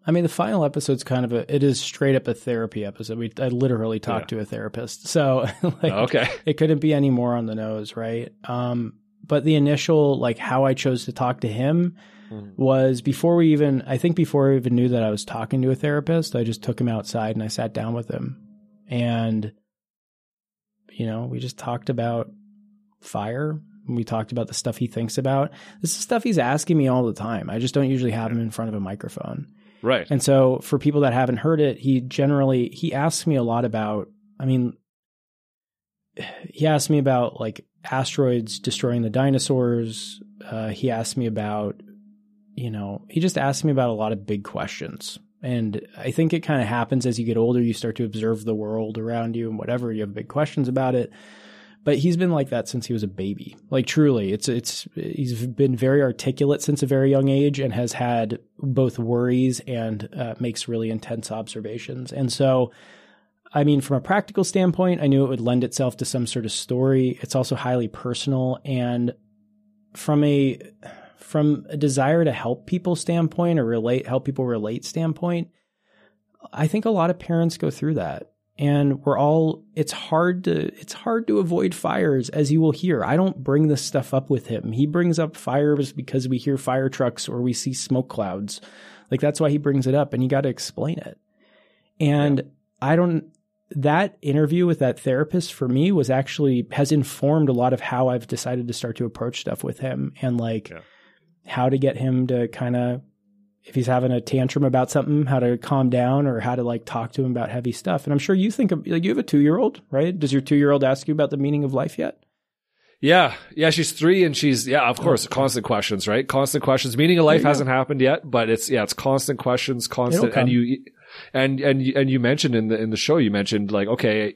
S1: I mean, the final episode's kind of a, it is straight up a therapy episode. We, I literally talked yeah. to a therapist. So, like,
S2: okay.
S1: it couldn't be any more on the nose, right? Um, but the initial, like, how I chose to talk to him mm-hmm. was before we even, I think before I even knew that I was talking to a therapist, I just took him outside and I sat down with him. And, you know, we just talked about fire. We talked about the stuff he thinks about. This is stuff he's asking me all the time. I just don't usually have him in front of a microphone.
S2: Right.
S1: And so for people that haven't heard it, he generally he asks me a lot about I mean he asked me about like asteroids destroying the dinosaurs. Uh, he asked me about you know, he just asked me about a lot of big questions. And I think it kind of happens as you get older, you start to observe the world around you and whatever, you have big questions about it but he's been like that since he was a baby. Like truly, it's it's he's been very articulate since a very young age and has had both worries and uh, makes really intense observations. And so, I mean, from a practical standpoint, I knew it would lend itself to some sort of story. It's also highly personal, and from a from a desire to help people standpoint or relate help people relate standpoint, I think a lot of parents go through that. And we're all it's hard to it's hard to avoid fires as you will hear. I don't bring this stuff up with him. He brings up fires because we hear fire trucks or we see smoke clouds. Like that's why he brings it up and you got to explain it. And yeah. i don't that interview with that therapist for me was actually has informed a lot of how i've decided to start to approach stuff with him. And like yeah. How to get him to kind of if he's having a tantrum about something, how to calm down or how to like talk to him about heavy stuff. And I'm sure you think of like you have a two year old, right? Does your two year old ask you about the meaning of life yet?
S2: Yeah, yeah, she's three, and she's yeah, of oh. course, constant questions, right? Constant questions. Meaning of life hasn't go. happened yet, but it's yeah, it's constant questions, constant, and you, and and and you mentioned in the in the show, you mentioned like okay,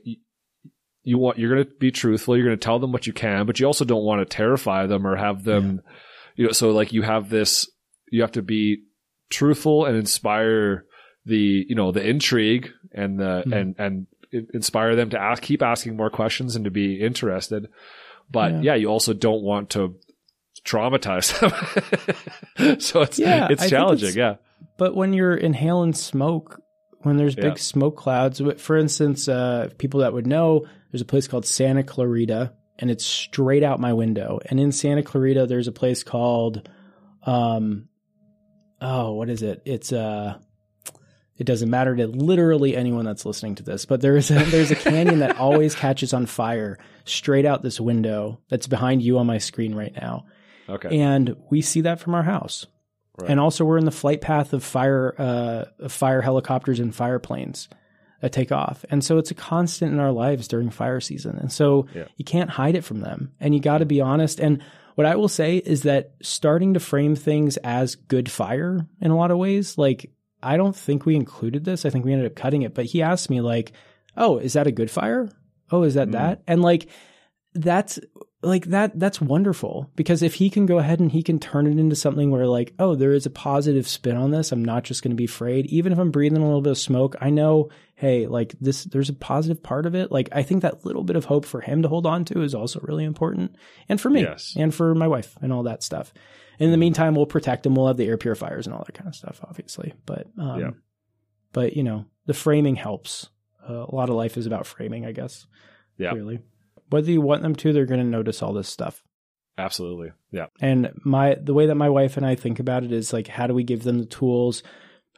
S2: you want you're going to be truthful, you're going to tell them what you can, but you also don't want to terrify them or have them, yeah. You know, so like you have this, you have to be truthful and inspire the you know the intrigue and the mm. and and inspire them to ask keep asking more questions and to be interested. But yeah, yeah you also don't want to traumatize them. So it's yeah, it's challenging it's, yeah.
S1: But when you're inhaling smoke when there's big yeah. smoke clouds for instance uh, people that would know there's a place called santa clarita and it's straight out my window and in santa clarita there's a place called um, oh, what is it? It's uh it doesn't matter to literally anyone that's listening to this, but there's a, there's a canyon that always catches on fire straight out this window that's behind you on my screen right now.
S2: Okay.
S1: And we see that from our house. Right. And also we're in the flight path of fire uh of fire helicopters and fire planes that take off. And so it's a constant in our lives during fire season. And so yeah. you can't hide it from them. And you got to be honest and what I will say is that starting to frame things as good fire in a lot of ways, like I don't think we included this. I think we ended up cutting it, but he asked me like, "Oh, is that a good fire? Oh, is that mm. that?" And like that's like that that's wonderful. Because if he can go ahead and he can turn it into something where like oh there is a positive spin on this i'm not just going to be afraid. Even if i'm breathing a little bit of smoke i know hey like this there's a positive part of it. Like i think that little bit of hope for him to hold on to is also really important. And for me. Yes. and for my wife and all that stuff. In the meantime we'll protect him. We'll have the air purifiers and all that kind of stuff obviously. But um yeah. but you know the framing helps. Uh, a lot of life is about framing i guess.
S2: Yeah.
S1: Really whether you want them to, they're going to notice all this stuff.
S2: Absolutely. Yeah.
S1: And my the way that my wife and I think about it is like how do we give them the tools?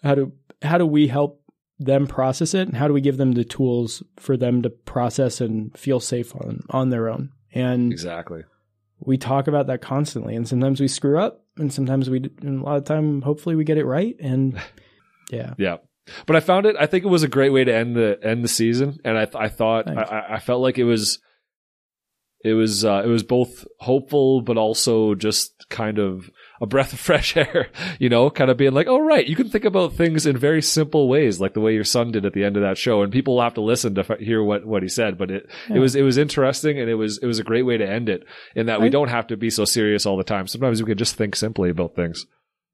S1: How do how do we help them process it? And how do we give them the tools for them to process and feel safe on on their own? And
S2: Exactly.
S1: We talk about that constantly and sometimes we screw up and sometimes we and a lot of time hopefully we get it right and yeah.
S2: yeah. But I found it I think it was a great way to end the end the season and I I thought I, I felt like it was it was uh, it was both hopeful but also just kind of a breath of fresh air, you know, kind of being like, oh right, you can think about things in very simple ways, like the way your son did at the end of that show, and people will have to listen to f- hear what what he said. But it
S1: Yeah.
S2: it was it was interesting, and it was it was a great way to end it. In that we
S1: I-
S2: don't have to be so serious all the time. Sometimes we can just think simply about things.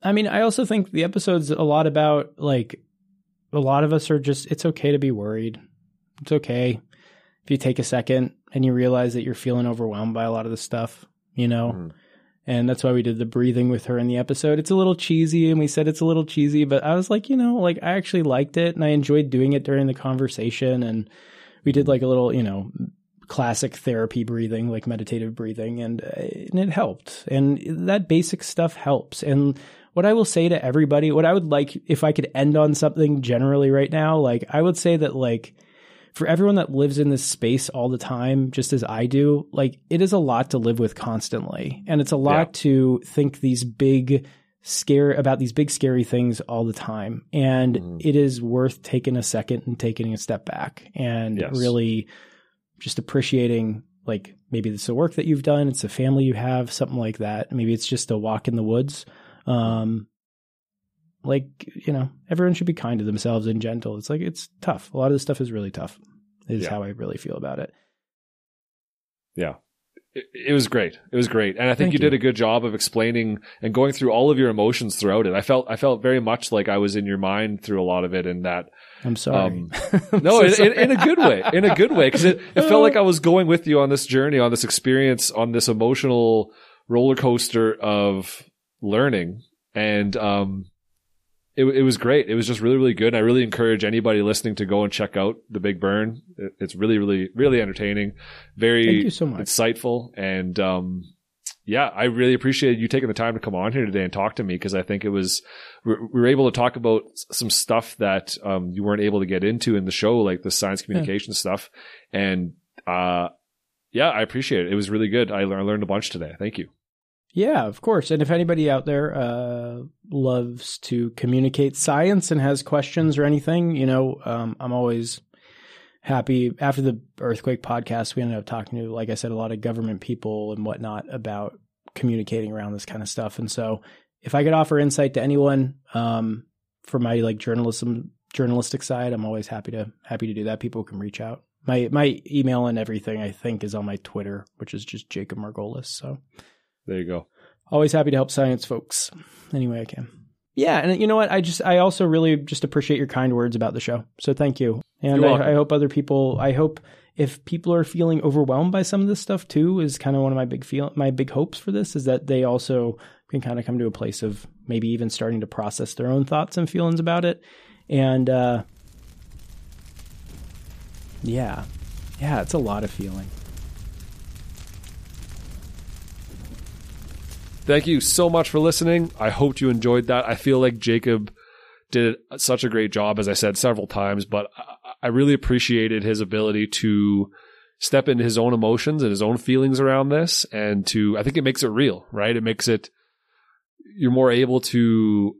S1: I mean, I also think the episode's a lot about like a lot of us are just it's okay to be worried. It's okay if you take a second and you realize that you're feeling overwhelmed by a lot of the stuff, you know.
S2: Mhm.
S1: And that's why we did the breathing with her in the episode. It's a little cheesy and we said it's a little cheesy, but I was like, you know, like I actually liked it and I enjoyed doing it during the conversation and we did like a little, you know, classic therapy breathing, like meditative breathing, and, uh, and it helped. And that basic stuff helps. And what I will say to everybody, what I would like if I could end on something generally right now, like I would say that like for everyone that lives in this space all the time, just as I do, like it is a lot to live with constantly. And it's a lot
S2: Yeah.
S1: to think these big scare about these big scary things all the time. And
S2: Mhm.
S1: it is worth taking a second and taking a step back and
S2: Yes.
S1: really just appreciating like maybe it's the work that you've done, it's a family you have, something like that. Maybe it's just a walk in the woods. Um like, you know, everyone should be kind to themselves and gentle. It's like it's tough. A lot of this stuff is really tough. Is
S2: Yeah.
S1: how I really feel about it.
S2: Yeah. It, it was great. It was great. And I think you,
S1: you.
S2: did a good job of explaining and going through all of your emotions throughout it. I felt I felt very much like I was in your mind through a lot of it and that
S1: I'm sorry.
S2: Um,
S1: I'm
S2: No,
S1: so
S2: in, in, in a good way. In a good way, because it, it felt like I was going with you on this journey, on this experience, on this emotional roller coaster of learning, and um, it it was great. It was just really really good. And I really encourage anybody listening to go and check out the Big Burn. It, it's really really really entertaining, very
S1: Thank you so much.
S2: insightful, and um, yeah, I really appreciate you taking the time to come on here today and talk to me because I think it was we we were able to talk about some stuff that um, you weren't able to get into in the show, like the science communication stuff, and uh, yeah, I appreciate it. It was really good. I learned a bunch today. Thank you.
S1: Yeah, of course. And if anybody out there uh, loves to communicate science and has questions or anything, you know, um, I'm always happy. After the earthquake podcast, we ended up talking to, like I said, a lot of government people and whatnot about communicating around this kind of stuff. And so, if I could offer insight to anyone um, from my like journalism journalistic side, I'm always happy to happy to do that. People can reach out. My my email and everything I think is on my Twitter, which is just Jacob Margolis. So
S2: There you go.
S1: always happy to help science folks any way I can. Yeah, and you know what? I just I also really just appreciate your kind words about the show. So thank you. And. I, I hope other people. I hope if people are feeling overwhelmed by some of this stuff too, is kind of one of my big feel my big hopes for this is that they also can kind of come to a place of maybe even starting to process their own thoughts and feelings about it. And uh, yeah, yeah, it's a lot of feeling.
S2: Thank you so much for listening. I hope you enjoyed that. I feel like Jacob did such a great job, as I said several times, but I- really appreciated his ability to step into his own emotions and his own feelings around this. And to, I think it makes it real, right? It makes it, you're more able to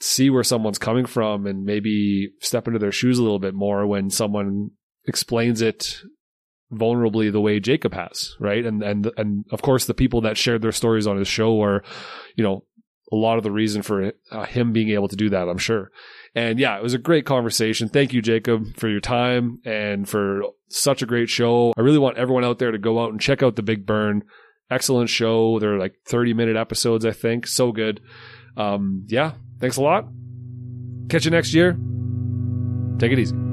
S2: see where someone's coming from and maybe step into their shoes a little bit more when someone explains it vulnerably the way Jacob has, right? And and and of course the people that shared their stories on his show are, you know, a lot of the reason for uh, him being able to do that, I'm sure. And yeah, it was a great conversation. Thank you, Jacob, for your time and for such a great show. I really want everyone out there to go out and check out The Big Burn. Excellent show. They're like 30 minute episodes, I think. So good. Um, yeah, thanks a lot. Catch you next year. Take it easy.